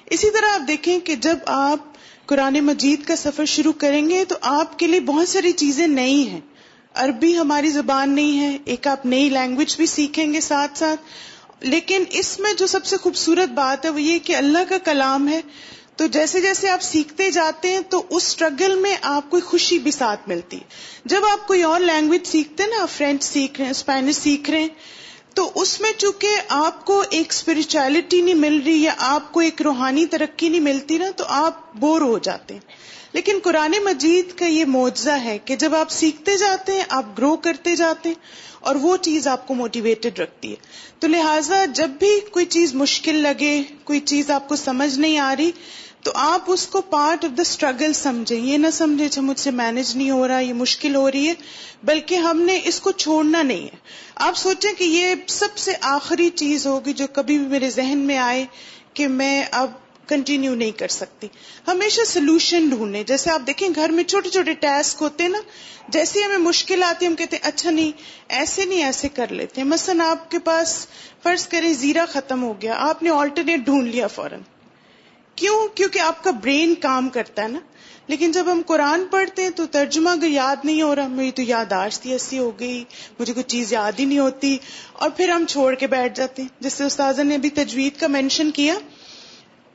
Speaker 2: اسی طرح آپ دیکھیں کہ جب آپ قرآن مجید کا سفر شروع کریں گے تو آپ کے لیے بہت ساری چیزیں نئی ہیں۔ عربی ہماری زبان نہیں ہے، ایک آپ نئی لینگویج بھی سیکھیں گے ساتھ ساتھ۔ لیکن اس میں جو سب سے خوبصورت بات ہے وہ یہ کہ اللہ کا کلام ہے، تو جیسے جیسے آپ سیکھتے جاتے ہیں، تو اس اسٹرگل میں آپ کو خوشی بھی ساتھ ملتی ہے۔ جب آپ کوئی اور لینگویج سیکھتے ہیں نا، آپ فرینچ سیکھ رہے ہیں اسپینش سیکھ رہے ہیں، تو اس میں چونکہ آپ کو ایک اسپرچویلٹی نہیں مل رہی یا آپ کو ایک روحانی ترقی نہیں ملتی نا، تو آپ بور ہو جاتے ہیں۔ لیکن قرآن مجید کا یہ معجزہ ہے کہ جب آپ سیکھتے جاتے ہیں، آپ گرو کرتے جاتے ہیں اور وہ چیز آپ کو موٹیویٹڈ رکھتی ہے۔ تو لہٰذا جب بھی کوئی چیز مشکل لگے، کوئی چیز آپ کو سمجھ نہیں آ رہی، تو آپ اس کو پارٹ آف دا اسٹرگل سمجھیں۔ یہ نہ سمجھے اچھا مجھ سے مینج نہیں ہو رہا، یہ مشکل ہو رہی ہے، بلکہ ہم نے اس کو چھوڑنا نہیں ہے۔ آپ سوچیں کہ یہ سب سے آخری چیز ہوگی جو کبھی بھی میرے ذہن میں آئے کہ میں اب کنٹینیو نہیں کر سکتی۔ ہمیشہ سولوشن ڈھونڈنے جیسے آپ دیکھیں گھر میں چھوٹے چھوٹے ٹاسک ہوتے ہیں نا، جیسے ہمیں مشکل آتی ہم کہتے ہیں اچھا نہیں، ایسے نہیں ایسے کر لیتے۔ مثلاً آپ کے پاس فرض کریں زیرا ختم ہو گیا، آپ نے آلٹرنیٹ ڈھونڈ لیا فوراً۔ کیوں؟ کیونکہ آپ کا برین کام کرتا ہے نا۔ لیکن جب ہم قرآن پڑھتے ہیں تو ترجمہ اگر یاد نہیں ہو رہا۔ میری تو یاداشت ہی ایسی ہو گئی، مجھے کوئی چیز یاد ہی نہیں ہوتی۔ اور پھر ہم چھوڑ کے بیٹھ جاتے ہیں۔ جس سے استاذہ نے ابھی تجوید کا مینشن کیا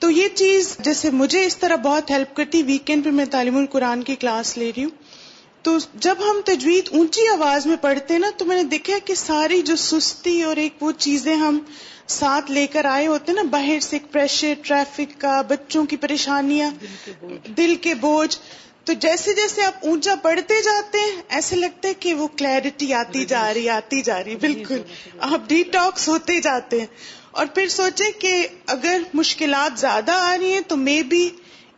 Speaker 2: تو یہ چیز جیسے مجھے اس طرح بہت ہیلپ کرتی ویکینڈ پہ میں تعلیم القرآن کی کلاس لے رہی ہوں۔ تو جب ہم تجوید اونچی آواز میں پڑھتے نا، تو میں نے دیکھا کہ ساری جو سستی اور ایک وہ چیزیں ہم ساتھ لے کر آئے ہوتے نا، باہر سے ایک پریشر ٹریفک کا، بچوں کی پریشانیاں، دل کے بوجھ۔ تو جیسے جیسے آپ اونچا پڑھتے جاتے ہیں، ایسے لگتا ہے کہ وہ کلیرٹی آتی جا رہی، آتی جا رہی، بالکل۔ آپ ڈی ٹاکس ہوتے جاتے ہیں۔ اور پھر سوچے کہ اگر مشکلات زیادہ آ رہی ہیں تو مے بی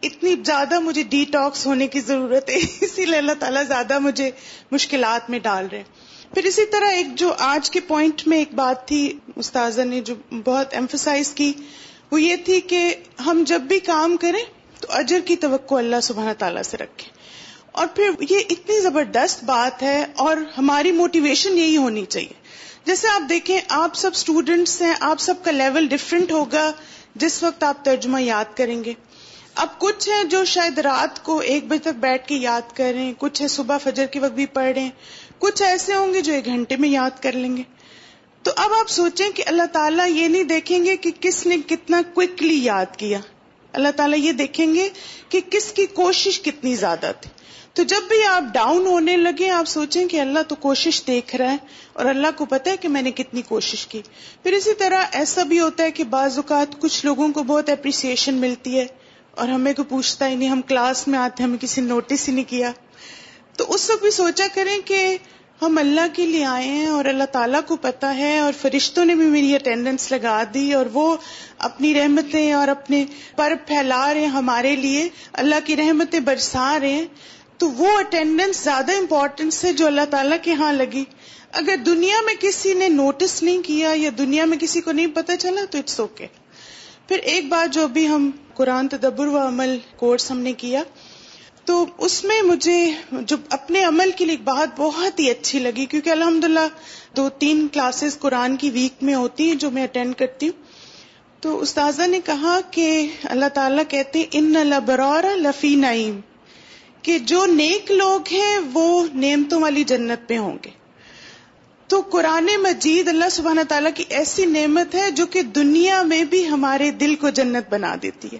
Speaker 2: اتنی زیادہ مجھے ڈی ٹاکس ہونے کی ضرورت ہے۔ اسی لیے اللہ تعالیٰ زیادہ مجھے مشکلات میں ڈال رہے پھر اسی طرح ایک جو آج کے پوائنٹ میں ایک بات تھی، استاذہ نے جو بہت ایمفسائز کی، وہ یہ تھی کہ ہم جب بھی کام کریں تو اجر کی توقع اللہ سبحانہ تعالیٰ سے رکھے اور پھر یہ اتنی زبردست بات ہے اور ہماری موٹیویشن یہی ہونی چاہیے۔ جیسے آپ دیکھیں، آپ سب اسٹوڈینٹس ہیں، آپ سب کا لیول ڈفرینٹ ہوگا، جس وقت آپ ترجمہ یاد کریں گے۔ اب کچھ ہیں جو شاید رات کو ایک بجے تک بیٹھ کے یاد کریں، کچھ ہے صبح فجر کے وقت بھی پڑھ رہے کچھ ایسے ہوں گے جو ایک گھنٹے میں یاد کر لیں گے۔ تو اب آپ سوچیں کہ اللہ تعالیٰ یہ نہیں دیکھیں گے کہ کس نے کتنا کوکلی یاد کیا۔ اللہ تعالیٰ یہ دیکھیں گے کہ کس کی کوشش کتنی زیادہ تھی۔ تو جب بھی آپ ڈاؤن ہونے لگے، آپ سوچیں کہ اللہ تو کوشش دیکھ رہا ہے اور اللہ کو پتا ہے کہ میں نے کتنی کوشش کی۔ پھر اسی طرح ایسا بھی ہوتا ہے کہ بعض اوقات کچھ لوگوں کو بہت اپریسیشن ملتی ہے اور ہمیں کوئی پوچھتا ہی نہیں، ہم کلاس میں آتے ہمیں کسی نے نوٹس ہی نہیں کیا۔ تو اس وقت بھی سوچا کریں کہ ہم اللہ کے لیے آئے ہیں اور اللہ تعالیٰ کو پتا ہے اور فرشتوں نے بھی میری اٹینڈنس لگا دی اور وہ اپنی رحمتیں اور اپنے پر پھیلا رہے ہیں ہمارے لیے۔ اللہ کی رحمتیں برسا رہے ہیں۔ تو وہ اٹینڈنس زیادہ امپورٹنس ہے جو اللہ تعالیٰ کے ہاں لگی۔ اگر دنیا میں کسی نے نوٹس نہیں کیا یا دنیا میں کسی کو نہیں پتا چلا تو اٹس اوکے پھر ایک بات جو بھی ہم قرآن تدبر و عمل کورس ہم نے کیا، تو اس میں مجھے جو اپنے عمل کے لیے بات بہت ہی اچھی لگی، کیونکہ الحمد للہ دو تین کلاسز قرآن کی ویک میں ہوتی ہیں جو میں اٹینڈ کرتی ہوں۔ تو استاذہ نے کہا کہ اللہ تعالیٰ کہتے ان لبرار لفی نعیم کہ جو نیک لوگ ہیں وہ نعمتوں والی جنت پہ ہوں گے۔ تو قرآن مجید اللہ سبحانہ تعالیٰ کی ایسی نعمت ہے جو کہ دنیا میں بھی ہمارے دل کو جنت بنا دیتی ہے۔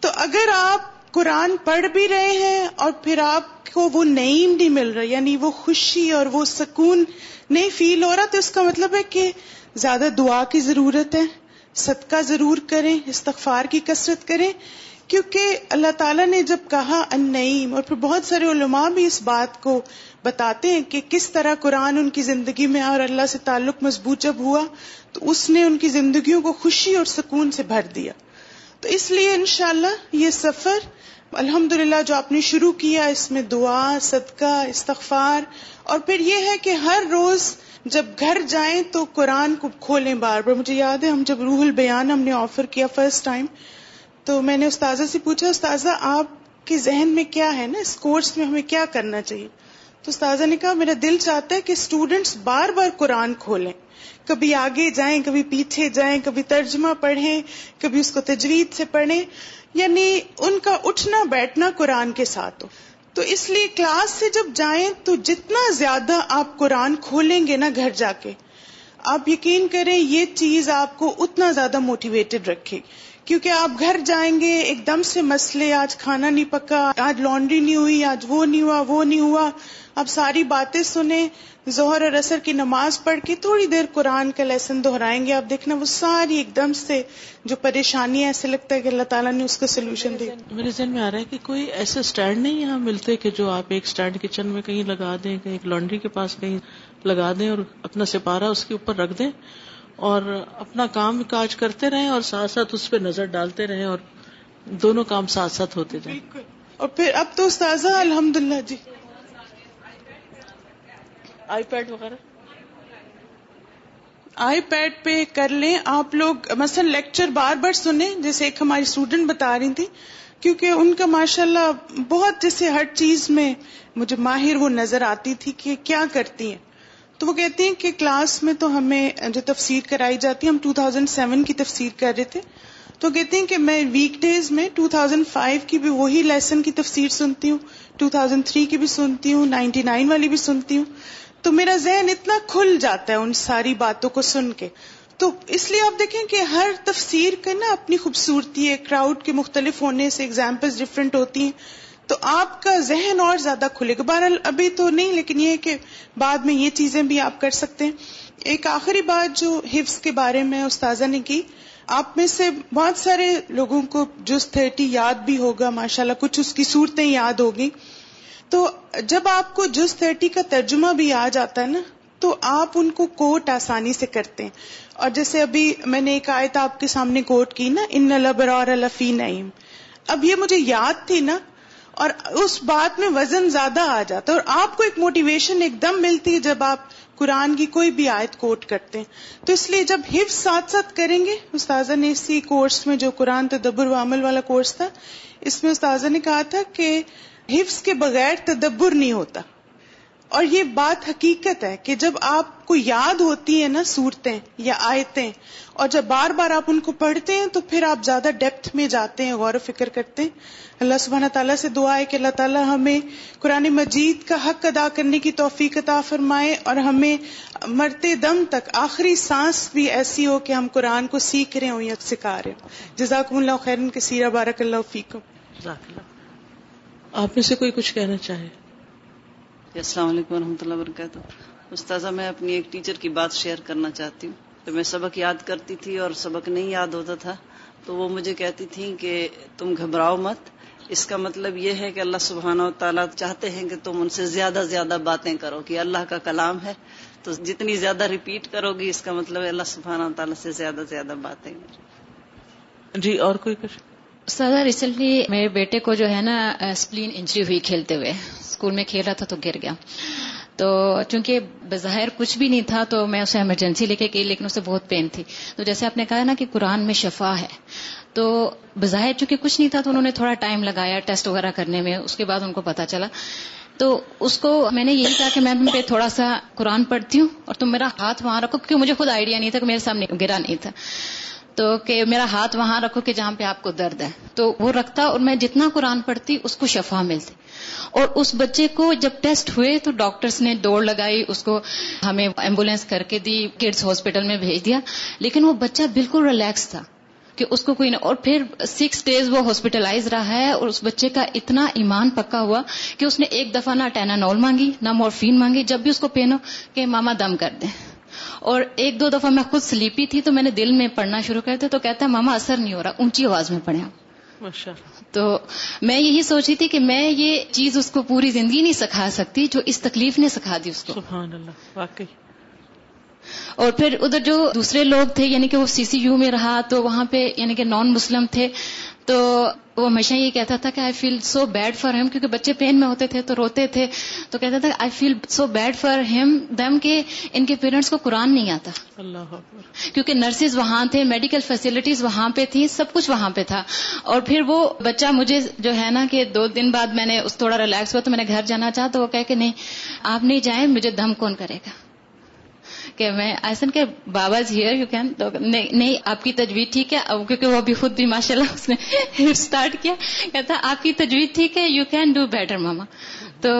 Speaker 2: تو اگر آپ قرآن پڑھ بھی رہے ہیں اور پھر آپ کو وہ نعیم نہیں مل رہا یعنی وہ خوشی اور وہ سکون نہیں فیل ہو رہا، تو اس کا مطلب ہے کہ زیادہ دعا کی ضرورت ہے، صدقہ ضرور کریں، استغفار کی کثرت کریں۔ کیونکہ اللہ تعالیٰ نے جب کہا ان نعیم اور پھر بہت سارے علماء بھی اس بات کو بتاتے ہیں کہ کس طرح قرآن ان کی زندگی میں اور اللہ سے تعلق مضبوط جب ہوا، تو اس نے ان کی زندگیوں کو خوشی اور سکون سے بھر دیا۔ تو اس لیے انشاءاللہ یہ سفر الحمد للہ جو آپ نے شروع کیا، اس میں دعا، صدقہ، استغفار، اور پھر یہ ہے کہ ہر روز جب گھر جائیں تو قرآن کو کھولیں بار بار۔ مجھے یاد ہے ہم جب روح البیان ہم نے آفر کیا فرسٹ ٹائم تو میں نے استاذہ سے پوچھا، استاذہ، آپ کے ذہن میں کیا ہے نا؟ اس کورس میں ہمیں کیا کرنا چاہیے؟ تو استاذہ نے کہا، میرا دل چاہتا ہے کہ اسٹوڈینٹس بار بار قرآن کھولیں۔ کبھی آگے جائیں، کبھی پیچھے جائیں، کبھی ترجمہ پڑھیں، کبھی اس کو تجوید سے پڑھیں۔ یعنی ان کا اٹھنا بیٹھنا قرآن کے ساتھ ہو۔ تو اس لیے کلاس سے جب جائیں تو جتنا زیادہ آپ قرآن کھولیں گے نا گھر جا کے، آپ یقین کریں یہ چیز آپ کو اتنا زیادہ موٹیویٹڈ رکھے کیونکہ آپ گھر جائیں گے، ایک دم سے مسئلے، آج کھانا نہیں پکا، آج لانڈری نہیں ہوئی، آج وہ نہیں ہوا، وہ نہیں ہوا۔ اب ساری باتیں سنیں، ظہر اور اثر کی نماز پڑھ کے تھوڑی دیر قرآن کا لیسن دہرائیں گے۔ آپ دیکھنا، وہ ساری ایک دم سے جو پریشانی ایسے لگتا ہے کہ اللہ تعالیٰ نے اس کا سولوشن دیا
Speaker 1: میرے ذہن میں آ رہا ہے کہ کوئی ایسے اسٹینڈ نہیں یہاں ملتے کہ جو آپ ایک اسٹینڈ کچن میں کہیں لگا دیں، کہیں ایک لانڈری کے پاس کہیں لگا دیں اور اپنا سپارہ اس کے اوپر رکھ دیں۔ اور اپنا کام کاج کرتے رہیں اور ساتھ ساتھ اس پہ نظر ڈالتے رہیں اور دونوں کام ساتھ ساتھ ہوتے جائیں۔
Speaker 2: اور پھر اب تو استاذہ الحمد للہ جی۔
Speaker 1: آئی پیڈ وغیرہ؟
Speaker 2: آئی پیڈ پہ کر لیں۔ آپ لوگ مثلا لیکچر بار بار سنیں، جیسے ایک ہماری اسٹوڈینٹ بتا رہی تھی کیونکہ ان کا ماشاء اللہ بہت جیسے ہر چیز میں مجھے ماہر وہ نظر آتی تھی کہ کیا کرتی ہیں۔ تو وہ کہتی ہیں کہ کلاس میں تو ہمیں جو تفسیر کرائی جاتی ہے، ہم 2007 کی تفسیر کر رہے تھے۔ تو کہتے ہیں کہ میں ویک ڈیز میں 2005 کی بھی وہی لیسن کی تفسیر سنتی ہوں 2003 کی بھی سنتی ہوں 99 والی بھی سنتی ہوں۔ تو میرا ذہن اتنا کھل جاتا ہے ان ساری باتوں کو سن کے۔ تو اس لیے آپ دیکھیں کہ ہر تفسیر کا نا اپنی خوبصورتی ہے کراؤڈ کے مختلف ہونے سے اگزامپل ڈفرینٹ ہوتی ہیں۔ تو آپ کا ذہن اور زیادہ کھلے گا۔ بہرحال ابھی تو نہیں، لیکن یہ کہ بعد میں یہ چیزیں بھی آپ کر سکتے ہیں۔ ایک آخری بات جو حفظ کے بارے میں استاذہ نے کی، آپ میں سے بہت سارے لوگوں کو جس تھرٹی یاد بھی ہوگا، ماشاءاللہ کچھ اس کی صورتیں یاد ہوگی۔ تو جب آپ کو جس تھرٹی کا ترجمہ بھی آ جاتا ہے نا، تو آپ ان کو کوٹ آسانی سے کرتے ہیں۔ اور جیسے ابھی میں نے ایک آیت آپ کے سامنے کوٹ کی نا، ان لبر اور الفی نعیم اب یہ مجھے یاد تھی نا اور اس بات میں وزن زیادہ آ جاتا ہے اور آپ کو ایک موٹیویشن ایک دم ملتی ہے جب آپ قرآن کی کوئی بھی آیت کوٹ کرتے ہیں۔ تو اس لیے جب حفظ ساتھ ساتھ کریں گے، استاذہ نے اسی کورس میں جو قرآن تدبر و عمل والا کورس تھا، اس میں استاذہ نے کہا تھا کہ حفظ کے بغیر تدبر نہیں ہوتا۔ اور یہ بات حقیقت ہے کہ جب آپ کو یاد ہوتی ہے نا صورتیں یا آیتیں، اور جب بار بار آپ ان کو پڑھتے ہیں تو پھر آپ زیادہ ڈیپتھ میں جاتے ہیں، غور و فکر کرتے ہیں۔ اللہ سبحانہ تعالیٰ سے دعا ہے کہ اللہ تعالیٰ ہمیں قرآن مجید کا حق ادا کرنے کی توفیق عطا فرمائے اور ہمیں مرتے دم تک آخری سانس بھی ایسی ہو کہ ہم قرآن کو سیکھ رہے ہوں یا سکھا رہے ہوں۔ جزاکم اللہ خیرن کے سیرہ بارک اللہ فیکم۔
Speaker 1: آپ میں سے کوئی کچھ کہنا چاہے؟
Speaker 3: جی، السلام علیکم و رحمۃ اللہ وبرکاتہ۔ استاذہ، میں اپنی ایک ٹیچر کی بات شیئر کرنا چاہتی ہوں۔ تو میں سبق یاد کرتی تھی اور سبق نہیں یاد ہوتا تھا، تو وہ مجھے کہتی تھیں کہ تم گھبراؤ مت۔ اس کا مطلب یہ ہے کہ اللہ سبحانہ و تعالیٰ چاہتے ہیں کہ تم ان سے زیادہ زیادہ باتیں کرو، کہ اللہ کا کلام ہے۔ تو جتنی زیادہ ریپیٹ کرو گی، اس کا مطلب اللہ سبحانہ و تعالیٰ سے زیادہ زیادہ باتیں۔
Speaker 1: جی اور کوئی کچھ
Speaker 4: سر ریسنٹلی میرے بیٹے کو جو ہے نا اسپلین انجری ہوئی کھیلتے ہوئے۔ اسکول میں کھیل رہا تھا تو گر گیا۔ تو چونکہ بظاہر کچھ بھی نہیں تھا تو میں اسے ایمرجنسی لے کے گئی، لیکن اسے بہت پین تھی۔ تو جیسے آپ نے کہا نا کہ قرآن میں شفا ہے۔ تو بظاہر چونکہ کچھ نہیں تھا تو انہوں نے تھوڑا ٹائم لگایا ٹیسٹ وغیرہ کرنے میں، اس کے بعد ان کو پتا چلا۔ تو اس کو میں نے یہی کہا کہ میں پہ تھوڑا سا قرآن پڑھتی ہوں اور تم میرا ہاتھ وہاں رکھو، کیونکہ مجھے خود آئیڈیا نہیں تھا کہ میرے سامنے گرا نہیں تھا۔ تو کہ میرا ہاتھ وہاں رکھو کہ جہاں پہ آپ کو درد ہے۔ تو وہ رکھتا اور میں جتنا قرآن پڑھتی، اس کو شفا ملتی۔ اور اس بچے کو جب ٹیسٹ ہوئے تو ڈاکٹرز نے دوڑ لگائی، اس کو ہمیں ایمبولینس کر کے دی کڈس ہاسپٹل میں بھیج دیا۔ لیکن وہ بچہ بالکل ریلیکس تھا کہ اس کو کوئی نہیں اور پھر سکس ڈیز وہ ہاسپٹلائز رہا ہے اور اس بچے کا اتنا ایمان پکا ہوا کہ اس نے ایک دفعہ نہ ٹینانول مانگی، نہ مورفین مانگی، جب بھی اس کو پینو کہ ماما دم کر دیں۔ اور ایک دو دفعہ میں خود سلیپی تھی تو میں نے دل میں پڑھنا شروع کر دیا تو کہتا ہے ماما اثر نہیں ہو رہا اونچی آواز میں پڑھیں تو میں یہی سوچی تھی کہ میں یہ چیز اس کو پوری زندگی نہیں سکھا سکتی جو اس تکلیف نے سکھا دی اس کو۔
Speaker 1: سبحان اللہ واقعی۔
Speaker 4: اور پھر ادھر جو دوسرے لوگ تھے یعنی کہ وہ سی سی یو میں رہا تو وہاں پہ یعنی کہ نان مسلم تھے تو وہ ہمیشہ یہ کہتا تھا کہ I feel so bad for him کیونکہ بچے پین میں ہوتے تھے تو روتے تھے تو کہتا تھا I feel so bad for him دم کہ ان کے پیرنٹس کو قرآن نہیں آتا۔
Speaker 1: اللہ
Speaker 4: کیونکہ نرسز وہاں تھے میڈیکل فیسلٹیز وہاں پہ تھی سب کچھ وہاں پہ تھا۔ اور پھر وہ بچہ مجھے جو ہے نا کہ دو دن بعد میں نے اس تھوڑا ریلیکس ہوا تو میں نے گھر جانا چاہا تو وہ کہہ کہ نہیں آپ نہیں جائیں مجھے دم کون کرے گا۔ کہ میں ایسن کہ بابا ہیئر یو کین تو نہیں آپ کی تجویز ٹھیک ہے کیونکہ وہ بھی خود بھی ماشاء اللہ اس نے اسٹارٹ کیا کہتا آپ کی تجویز ٹھیک ہے you can do better mama. تو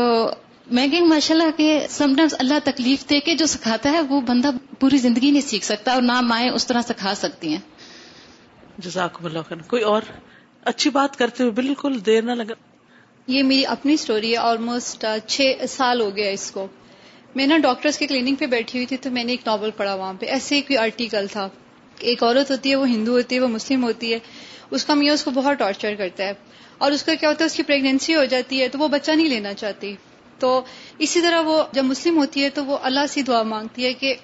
Speaker 4: میں کہ ماشاء اللہ کہ سم ٹائمز اللہ تکلیف دے کے جو سکھاتا ہے وہ بندہ پوری زندگی نہیں سیکھ سکتا اور نہ مائیں اس طرح سکھا سکتی ہیں۔
Speaker 1: جزاک اللہ خیر۔ کوئی اور اچھی بات کرتے ہوئے بالکل دیر نہ لگا۔
Speaker 5: یہ میری اپنی سٹوری ہے آلموسٹ چھ سال ہو گیا اس کو۔ میں نا ڈاکٹرس کے کلینک پہ بیٹھی ہوئی تھی تو میں نے ایک ناول پڑھا وہاں پہ۔ ایسے ہی کوئی آرٹیکل تھا۔ ایک عورت ہوتی ہے، وہ ہندو ہوتی ہے، وہ مسلم ہوتی ہے۔ اس کا میاں اس کو بہت ٹارچر کرتا ہے۔ اور اس کا کیا ہوتا ہے، اس کی پریگنینسی ہو جاتی ہے تو وہ بچہ نہیں لینا چاہتی۔ تو اسی طرح وہ جب مسلم ہوتی ہے تو وہ اللہ سے دعا مانگتی ہے کہ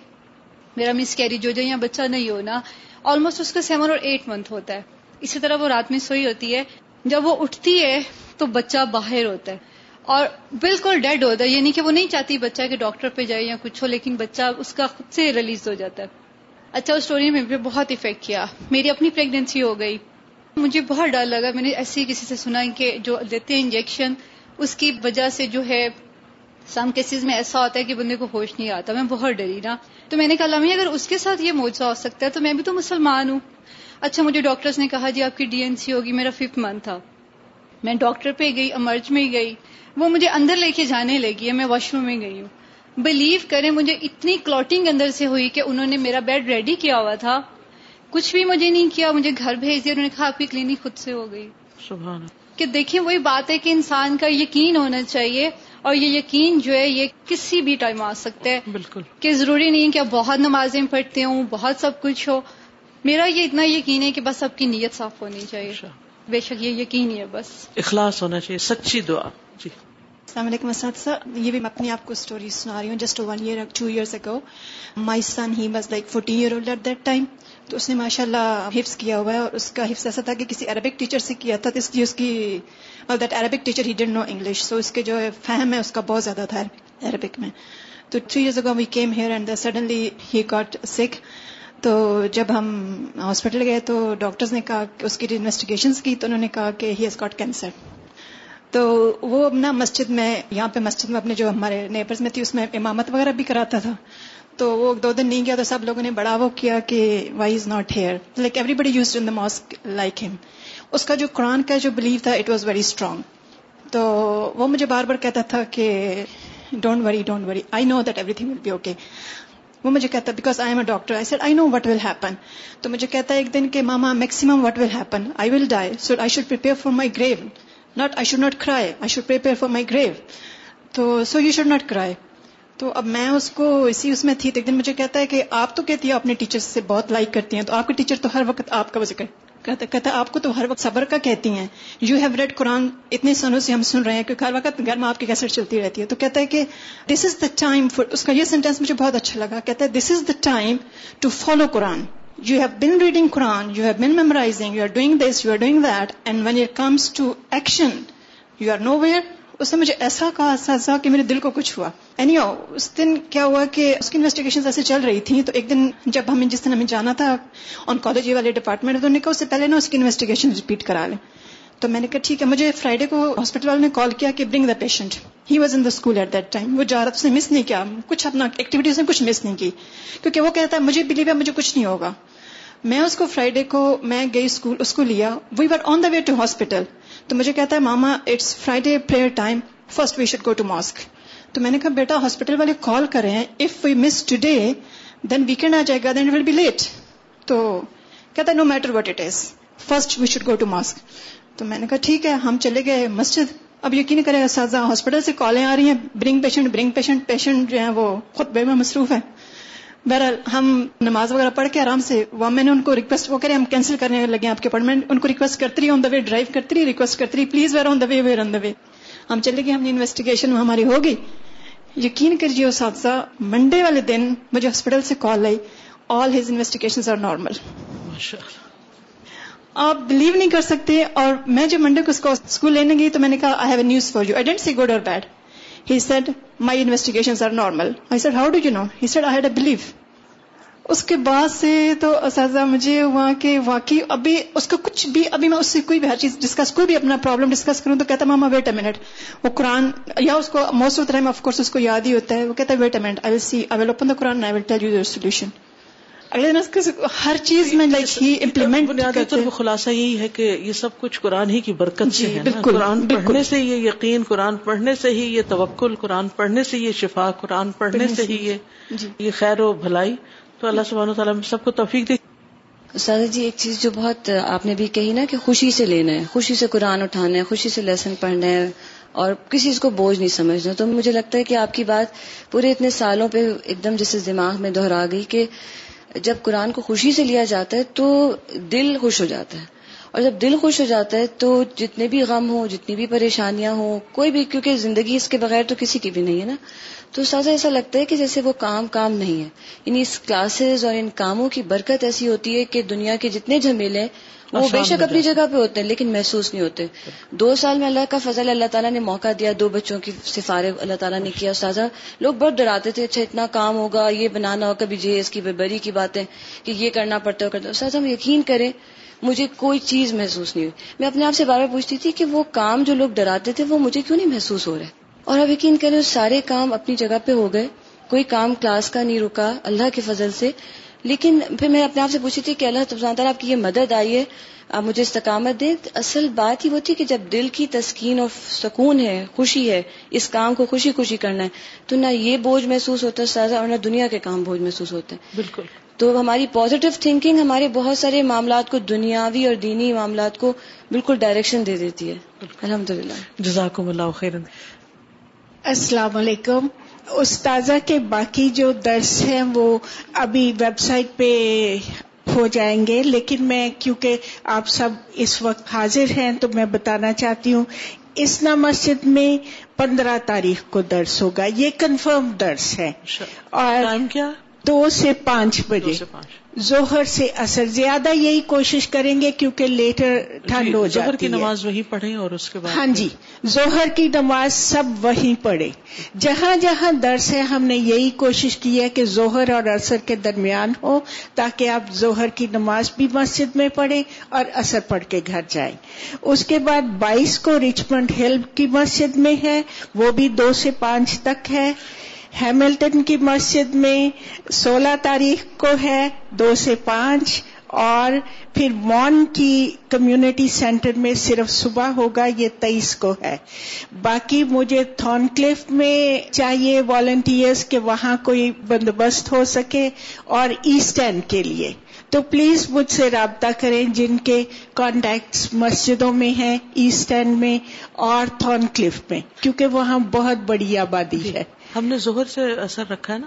Speaker 5: میرا مس کیری جو جو یا بچہ نہیں ہونا۔ آلموسٹ اس کا سیون اور ایٹ منتھ ہوتا ہے۔ اسی طرح وہ رات میں سوئی ہوتی ہے۔ جب وہ اٹھتی ہے تو بچہ باہر ہوتا ہے۔ اور بالکل ڈیڈ ہوتا ہے یعنی کہ وہ نہیں چاہتی بچہ کہ ڈاکٹر پہ جائے یا کچھ ہو، لیکن بچہ اس کا خود سے ریلیز ہو جاتا ہے۔ اچھا اس اسٹوری میں بھی بہت افیکٹ کیا۔ میری اپنی پریگنینسی ہو گئی۔ مجھے بہت ڈر لگا، میں نے ایسے کسی سے سنا کہ جو دیتے ہیں انجیکشن اس کی وجہ سے جو ہے سم کیسز میں ایسا ہوتا ہے کہ بندے کو ہوش نہیں آتا، میں بہت ڈری نا تو میں نے کہا لمی اگر اس کے ساتھ یہ موجہ ہو سکتا ہے تو میں بھی تو مسلمان ہوں۔ اچھا مجھے ڈاکٹرز نے کہا جی آپ کی ڈی این سی ہوگی، میرا ففتھ منتھ تھا۔ میں ڈاکٹر پہ گئی امرج میں گئی وہ مجھے اندر لے کے جانے لگی ہے میں واش روم میں گئی ہوں۔ بلیو کریں مجھے اتنی کلوٹنگ اندر سے ہوئی کہ انہوں نے میرا بیڈ ریڈی کیا ہوا تھا۔ کچھ بھی مجھے نہیں کیا مجھے گھر بھیج دیا انہوں نے کہا آپ کی کلینک خود سے ہو گئی۔
Speaker 1: سبحان
Speaker 5: کہ دیکھیں وہی بات ہے کہ انسان کا یقین ہونا چاہیے اور یہ یقین جو ہے یہ کسی بھی ٹائم آ سکتا ہے۔
Speaker 1: بالکل۔
Speaker 5: کہ ضروری نہیں کہ آپ بہت نمازیں پڑھتے ہوں بہت سب کچھ ہو۔ میرا یہ اتنا یقین ہے کہ بس سب کی نیت صاف ہونی چاہیے۔ بے شک یہ یقین ہی ہے بس۔
Speaker 1: اخلاص ہونا چاہیے سچی دعا۔ جی۔
Speaker 6: السلام علیکم اسد سر یہ بھی میں اپنی آپ کو اسٹوری سنا رہی ہوں just one year two years ago my son he was like fourteen year old at that time تو اس نے ماشاء اللہ حفظ کیا ہوا ہے اور اس کا حفظ ایسا تھا کہ کسی عربک ٹیچر سے کیا تھا اس لیے اس کی that Arabic teacher he didn't know English so اس کے جو فہم ہے اس کا بہت زیادہ تھا عربک میں۔ تو three years ago we came here and suddenly he got sick تو جب ہم ہاسپٹل گئے تو ڈاکٹرز نے کہا کہ اس کی انویسٹیگیشنس کی تو انہوں نے کہا کہ ہی ہیز گاٹ کینسر تو وہ اپنا مسجد میں یہاں پہ مسجد میں اپنے جو ہمارے نیبرز میں تھی، اس میں امامت وغیرہ بھی کراتا تھا۔ تو وہ دو دن نہیں گیا تو سب لوگوں نے بڑا وہ کیا کہ why is not here like everybody use in the mosque like ہم اس کا جو قرآن کا جو بلیو تھا اٹ واز ویری اسٹرانگ تو وہ مجھے بار بار کہتا تھا کہ don't worry don't worry I know that everything will be okay وہ مجھے کہتا because I am a doctor I said I know what will happen تو مجھے کہتا ہے ایک دن کہ mama maximum what will happen I will die so I should prepare for my grave not I should not cry I should prepare for my grave تو so you should not کرائی تو اب میں اس کو اسی اس میں تھی، تو ایک دن مجھے کہتا ہے کہ، آپ تو کہتی ہیں اپنے ٹیچر سے بہت لائک کرتی ہیں، تو آپ کے ٹیچر تو ہر وقت آپ کا ذکر کہتا کہتا، آپ کو تو ہر وقت صبر کا کہتی ہیں۔ یو ہیو ریڈ قرآن اتنے سنوں سے ہم سن رہے ہیں کہ ہر وقت گھر میں آپ کی کیسٹ چلتی رہتی ہے۔ تو کہتا ہے کہ دس از دا ٹائم فور اس کا یہ سینٹینس مجھے بہت اچھا لگا۔ کہتا ہے this is the time to follow Quran you have been reading Quran you have been memorizing you are doing this you are doing that and when it comes to action you are nowhere اس نے مجھے ایسا کہا، ایسا کہ میرے دل کو کچھ ہوا۔ اینی اس دن کیا ہوا کہ اس کی انویسٹیگیشن ایسے چل رہی تھی تو ایک دن جب ہمیں جس دن ہمیں جانا تھا آن والے ڈپارٹمنٹ تو انہوں نے کہا، اس سے پہلے نا اس کی انویسٹیگیشن ریپیٹ کرا لیں۔ تو میں نے کہا، ٹھیک ہے، مجھے فرائیڈے کو ہاسپٹل والے نے کال کیا کہ bring the patient he was in the school at that time وہ جا رہا اس نے مس نہیں کیا۔ کچھ اپنا ایکٹیویٹیز نے کچھ مس نہیں کی۔ کیونکہ وہ کہتا ہے، مجھے بلیو ہے، مجھے کچھ نہیں ہوگا۔ میں اس کو فرائیڈے کو، میں گئی اسکول اس کو لیا۔ وی ور آن دا وے ٹو ہاسپٹل تو مجھے کہتا ہے، mama it's Friday prayer time first we should go to mosque تو میں نے کہا، بیٹا ہاسپٹل والے کال کر رہے ہیں. If we miss today then weekend آ جائے گا دین ول بی لیٹ تو کہتا ہے no matter what it is first we should go to mosque تو میں نے کہا، ٹھیک ہے، ہم چلے گئے مسجد. اب یقین کرے گا سازا ہاسپٹل سے کالیں آ رہی ہیں. Bring patient bring patient patient جو ہیں وہ خود بے میں مصروف ہے بہرحال ہم نماز وغیرہ پڑھ کے آرام سے وہ میں نے ان کو ریکویسٹ وہ کرے ہم کینسل کرنے لگے آپ کے اپائنٹمنٹ ان کو ریکویسٹ کرتی رہی آن دا وے ڈرائیو کرتی رہی ریکویسٹ کرتی رہی please we're on the way we're on the way ہم چلے گئے ہم نے انویسٹیگیشن ہماری ہوگی یقین کریے اساتذہ منڈے والے دن مجھے ہاسپٹل سے call I. All his investigation are normal آپ بلیو نہیں کر سکتے اور میں جب منڈے کو اسکول لینے گئی تو میں نے کہا I have a news for you I didn't see good اور bad he said my investigation are normal I said how do you know he said I had a believe اس کے بعد سے تو اساتذہ مجھے وہاں کے واقعی ابھی اس کا کچھ بھی ابھی میں اس سے کوئی بھی ہر چیز ڈسکس کوئی بھی اپنا پرابلم ڈسکس کروں تو کہتا ماما ویٹ اے منٹ وہ قرآن یا اس کو most of time of course اس کو یاد ہی ہوتا ہے وہ کہتا ہے wait a minute I will see I will open the Quran I will tell you your solution ہر چیز میں لائک ہی امپلیمنٹ
Speaker 1: بنیادی طور پر خلاصہ یہی ہے کہ یہ سب کچھ قرآن ہی کی برکت سے ہے بالکل قرآن پڑھنے سے یہ یقین قرآن پڑھنے سے ہی یہ توکل قرآن پڑھنے سے یہ شفا قرآن پڑھنے سے ہی یہ خیر و بھلائی۔ تو اللہ سبحانہ تعالیٰ سب کو توفیق دے۔
Speaker 7: سادہ جی ایک چیز جو بہت آپ نے بھی کہی نا کہ خوشی سے لینا ہے خوشی سے قرآن اٹھانا ہے خوشی سے لیسن پڑھنا ہے اور کسی چیز کو بوجھ نہیں سمجھنا۔ تو مجھے لگتا ہے کہ آپ کی بات پورے اتنے سالوں پہ ایک دم جیسے دماغ میں دہرا گئی کہ جب قرآن کو خوشی سے لیا جاتا ہے تو دل خوش ہو جاتا ہے۔ اور جب دل خوش ہو جاتا ہے تو جتنے بھی غم ہوں جتنی بھی پریشانیاں ہوں کوئی بھی کیونکہ زندگی اس کے بغیر تو کسی کی بھی نہیں ہے نا۔ تو سازا ایسا لگتا ہے کہ جیسے وہ کام کام نہیں ہے۔ یعنی اس کلاسز اور ان کاموں کی برکت ایسی ہوتی ہے کہ دنیا کے جتنے جھمیلے ہیں وہ بے شک اپنی جگہ پہ ہوتے ہیں لیکن محسوس نہیں ہوتے۔ دو سال میں اللہ کا فضل اللہ تعالیٰ نے موقع دیا دو بچوں کی سفارے اللہ تعالیٰ نے کیا۔ سازا لوگ بہت ڈراتے تھے اچھا اتنا کام ہوگا یہ بنانا ہوگا کبھی جی اس کی بری کی باتیں کہ یہ کرنا پڑتا ہے کرتا سازا ہم یقین کریں مجھے کوئی چیز محسوس نہیں ہوئی۔ میں اپنے آپ سے بار بار پوچھتی تھی کہ وہ کام جو لوگ ڈراتے تھے وہ مجھے کیوں نہیں محسوس ہو رہے؟ اور اب یقین کریں سارے کام اپنی جگہ پہ ہو گئے۔ کوئی کام کلاس کا نہیں رکا، اللہ کے فضل سے۔ لیکن پھر میں اپنے آپ سے پوچھی تھی کہ اللہ تعالیٰ آپ کی یہ مدد آئی ہے، آپ مجھے استقامت دیں۔ اصل بات ہی وہ تھی کہ جب دل کی تسکین اور سکون ہے، خوشی ہے، اس کام کو خوشی خوشی کرنا ہے، تو نہ یہ بوجھ محسوس ہوتا ہے اور نہ دنیا کے کام بوجھ محسوس ہوتے ہیں۔
Speaker 1: بالکل۔
Speaker 7: تو ہماری پازیٹو تھنکنگ ہمارے بہت سارے معاملات کو دنیاوی اور دینی معاملات کو بالکل ڈائریکشن دے دیتی ہے۔ الحمد للہ
Speaker 1: جزاکم اللہ خیر
Speaker 8: السلام علیکم۔ استاذہ کے باقی جو درس ہیں وہ ابھی ویب سائٹ پہ ہو جائیں گے لیکن میں کیونکہ آپ سب اس وقت حاضر ہیں تو میں بتانا چاہتی ہوں اسنا مسجد میں پندرہ تاریخ کو درس ہوگا یہ کنفرم درس ہے۔
Speaker 1: اور کیا؟
Speaker 8: دو سے پانچ بجے۔ ظہر سے اثر زیادہ یہی کوشش کریں گے کیونکہ لیٹر ٹھنڈ ہو
Speaker 1: جی،
Speaker 8: جاتی
Speaker 1: کی نماز وہی پڑھیں اور اس کے بعد
Speaker 8: ہاں جی ظہر کی نماز سب وہیں پڑھے جہاں جہاں درس ہے ہم نے یہی کوشش کی ہے کہ ظہر اور اثر کے درمیان ہو تاکہ آپ ظہر کی نماز بھی مسجد میں پڑھیں اور اثر پڑھ کے گھر جائیں۔ اس کے بعد بائیس کو ریچمنڈ ہل کی مسجد میں ہے وہ بھی دو سے پانچ تک ہے۔ ہیملٹن کی مسجد میں سولہ تاریخ کو ہے، دو سے پانچ، اور پھر مون کی کمیونٹی سینٹر میں صرف صبح ہوگا، یہ تیئیس کو ہے۔ باقی مجھے تھون کلف میں چاہیے والنٹیئرس کہ وہاں کوئی بندوبست ہو سکے، اور ایسٹ اینڈ کے لیے۔ تو پلیز مجھ سے رابطہ کریں جن کے کانٹیکٹس مسجدوں میں ہیں ایسٹ اینڈ میں اور تھون کلف میں، کیونکہ وہاں بہت بڑی آبادی ہے۔
Speaker 1: ہم نے ظہر سے اثر رکھا ہے نا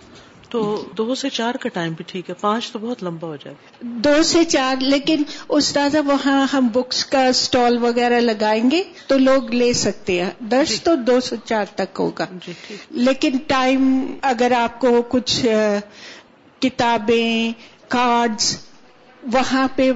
Speaker 1: تو دو سے چار کا ٹائم بھی ٹھیک ہے پانچ تو بہت لمبا ہو جائے گا۔
Speaker 8: دو سے چار لیکن استاذہ وہاں ہم بکس کا اسٹال وغیرہ لگائیں گے تو لوگ لے سکتے ہیں۔ درس تو دو سے چار تک ہوگا۔
Speaker 1: جی
Speaker 8: لیکن ٹائم اگر آپ کو کچھ کتابیں کارڈز وہاں پہ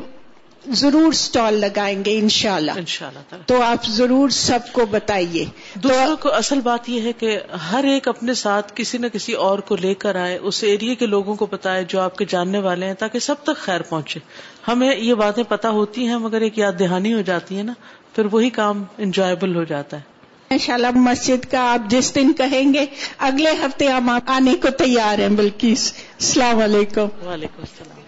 Speaker 8: ضرور اسٹال لگائیں گے انشاءاللہ۔
Speaker 1: ان شاء اللہ تعالیٰ۔
Speaker 8: تو آپ ضرور سب کو بتائیے۔
Speaker 1: دوسروں کو اصل بات یہ ہے کہ ہر ایک اپنے ساتھ کسی نہ کسی اور کو لے کر آئے اس ایریے کے لوگوں کو بتائے جو آپ کے جاننے والے ہیں تاکہ سب تک خیر پہنچے۔ ہمیں یہ باتیں پتہ ہوتی ہیں مگر ایک یاد دہانی ہو جاتی ہے نا پھر وہی کام انجوائبل ہو جاتا ہے۔
Speaker 8: انشاءاللہ مسجد کا آپ جس دن کہیں گے اگلے ہفتے ہم آنے کو تیار ہیں بلکہ السلام علیکم۔
Speaker 1: وعلیکم السلام۔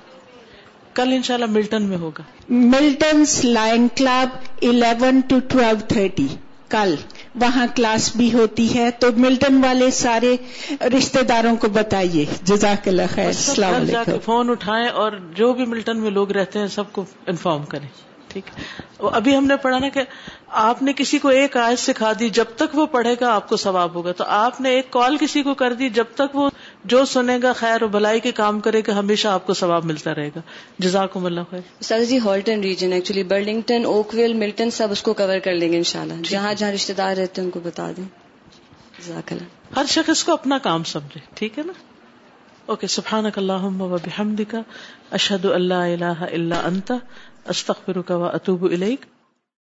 Speaker 1: کل انشاءاللہ ملٹن میں ہوگا۔
Speaker 8: ملٹنس لائن کلب 11 ٹو 12:30 کل وہاں کلاس بھی ہوتی ہے تو ملٹن والے سارے رشتہ داروں کو بتائیے۔ جزاک اللہ خیر السلام علیکم۔
Speaker 1: فون اٹھائیں اور جو بھی ملٹن میں لوگ رہتے ہیں سب کو انفارم کریں۔ ٹھیک ہے۔ ابھی ہم نے پڑھا نا کہ آپ نے کسی کو ایک آیت سکھا دی جب تک وہ پڑھے گا آپ کو ثواب ہوگا۔ تو آپ نے ایک کال کسی کو کر دی جب تک وہ جو سنے گا خیر و بھلائی کے کام کرے گا ہمیشہ آپ کو ثواب ملتا رہے گا۔ جزاکم اللہ خیر۔
Speaker 7: استاد جی Halton Region actually Burlington Oakville Milton سب اس کو کور کر لیں گے انشاءاللہ۔ جہاں جہاں رشتہ دار رہتے ہیں ان کو بتا دیں۔ جزاک اللہ
Speaker 1: ہر شخص کو اپنا کام سمجھے ٹھیک ہے نا؟ اوکے سبحانک اللہم و بحمدک اشہد اللہ الہ الا انت استغفرک و اتوب الیک۔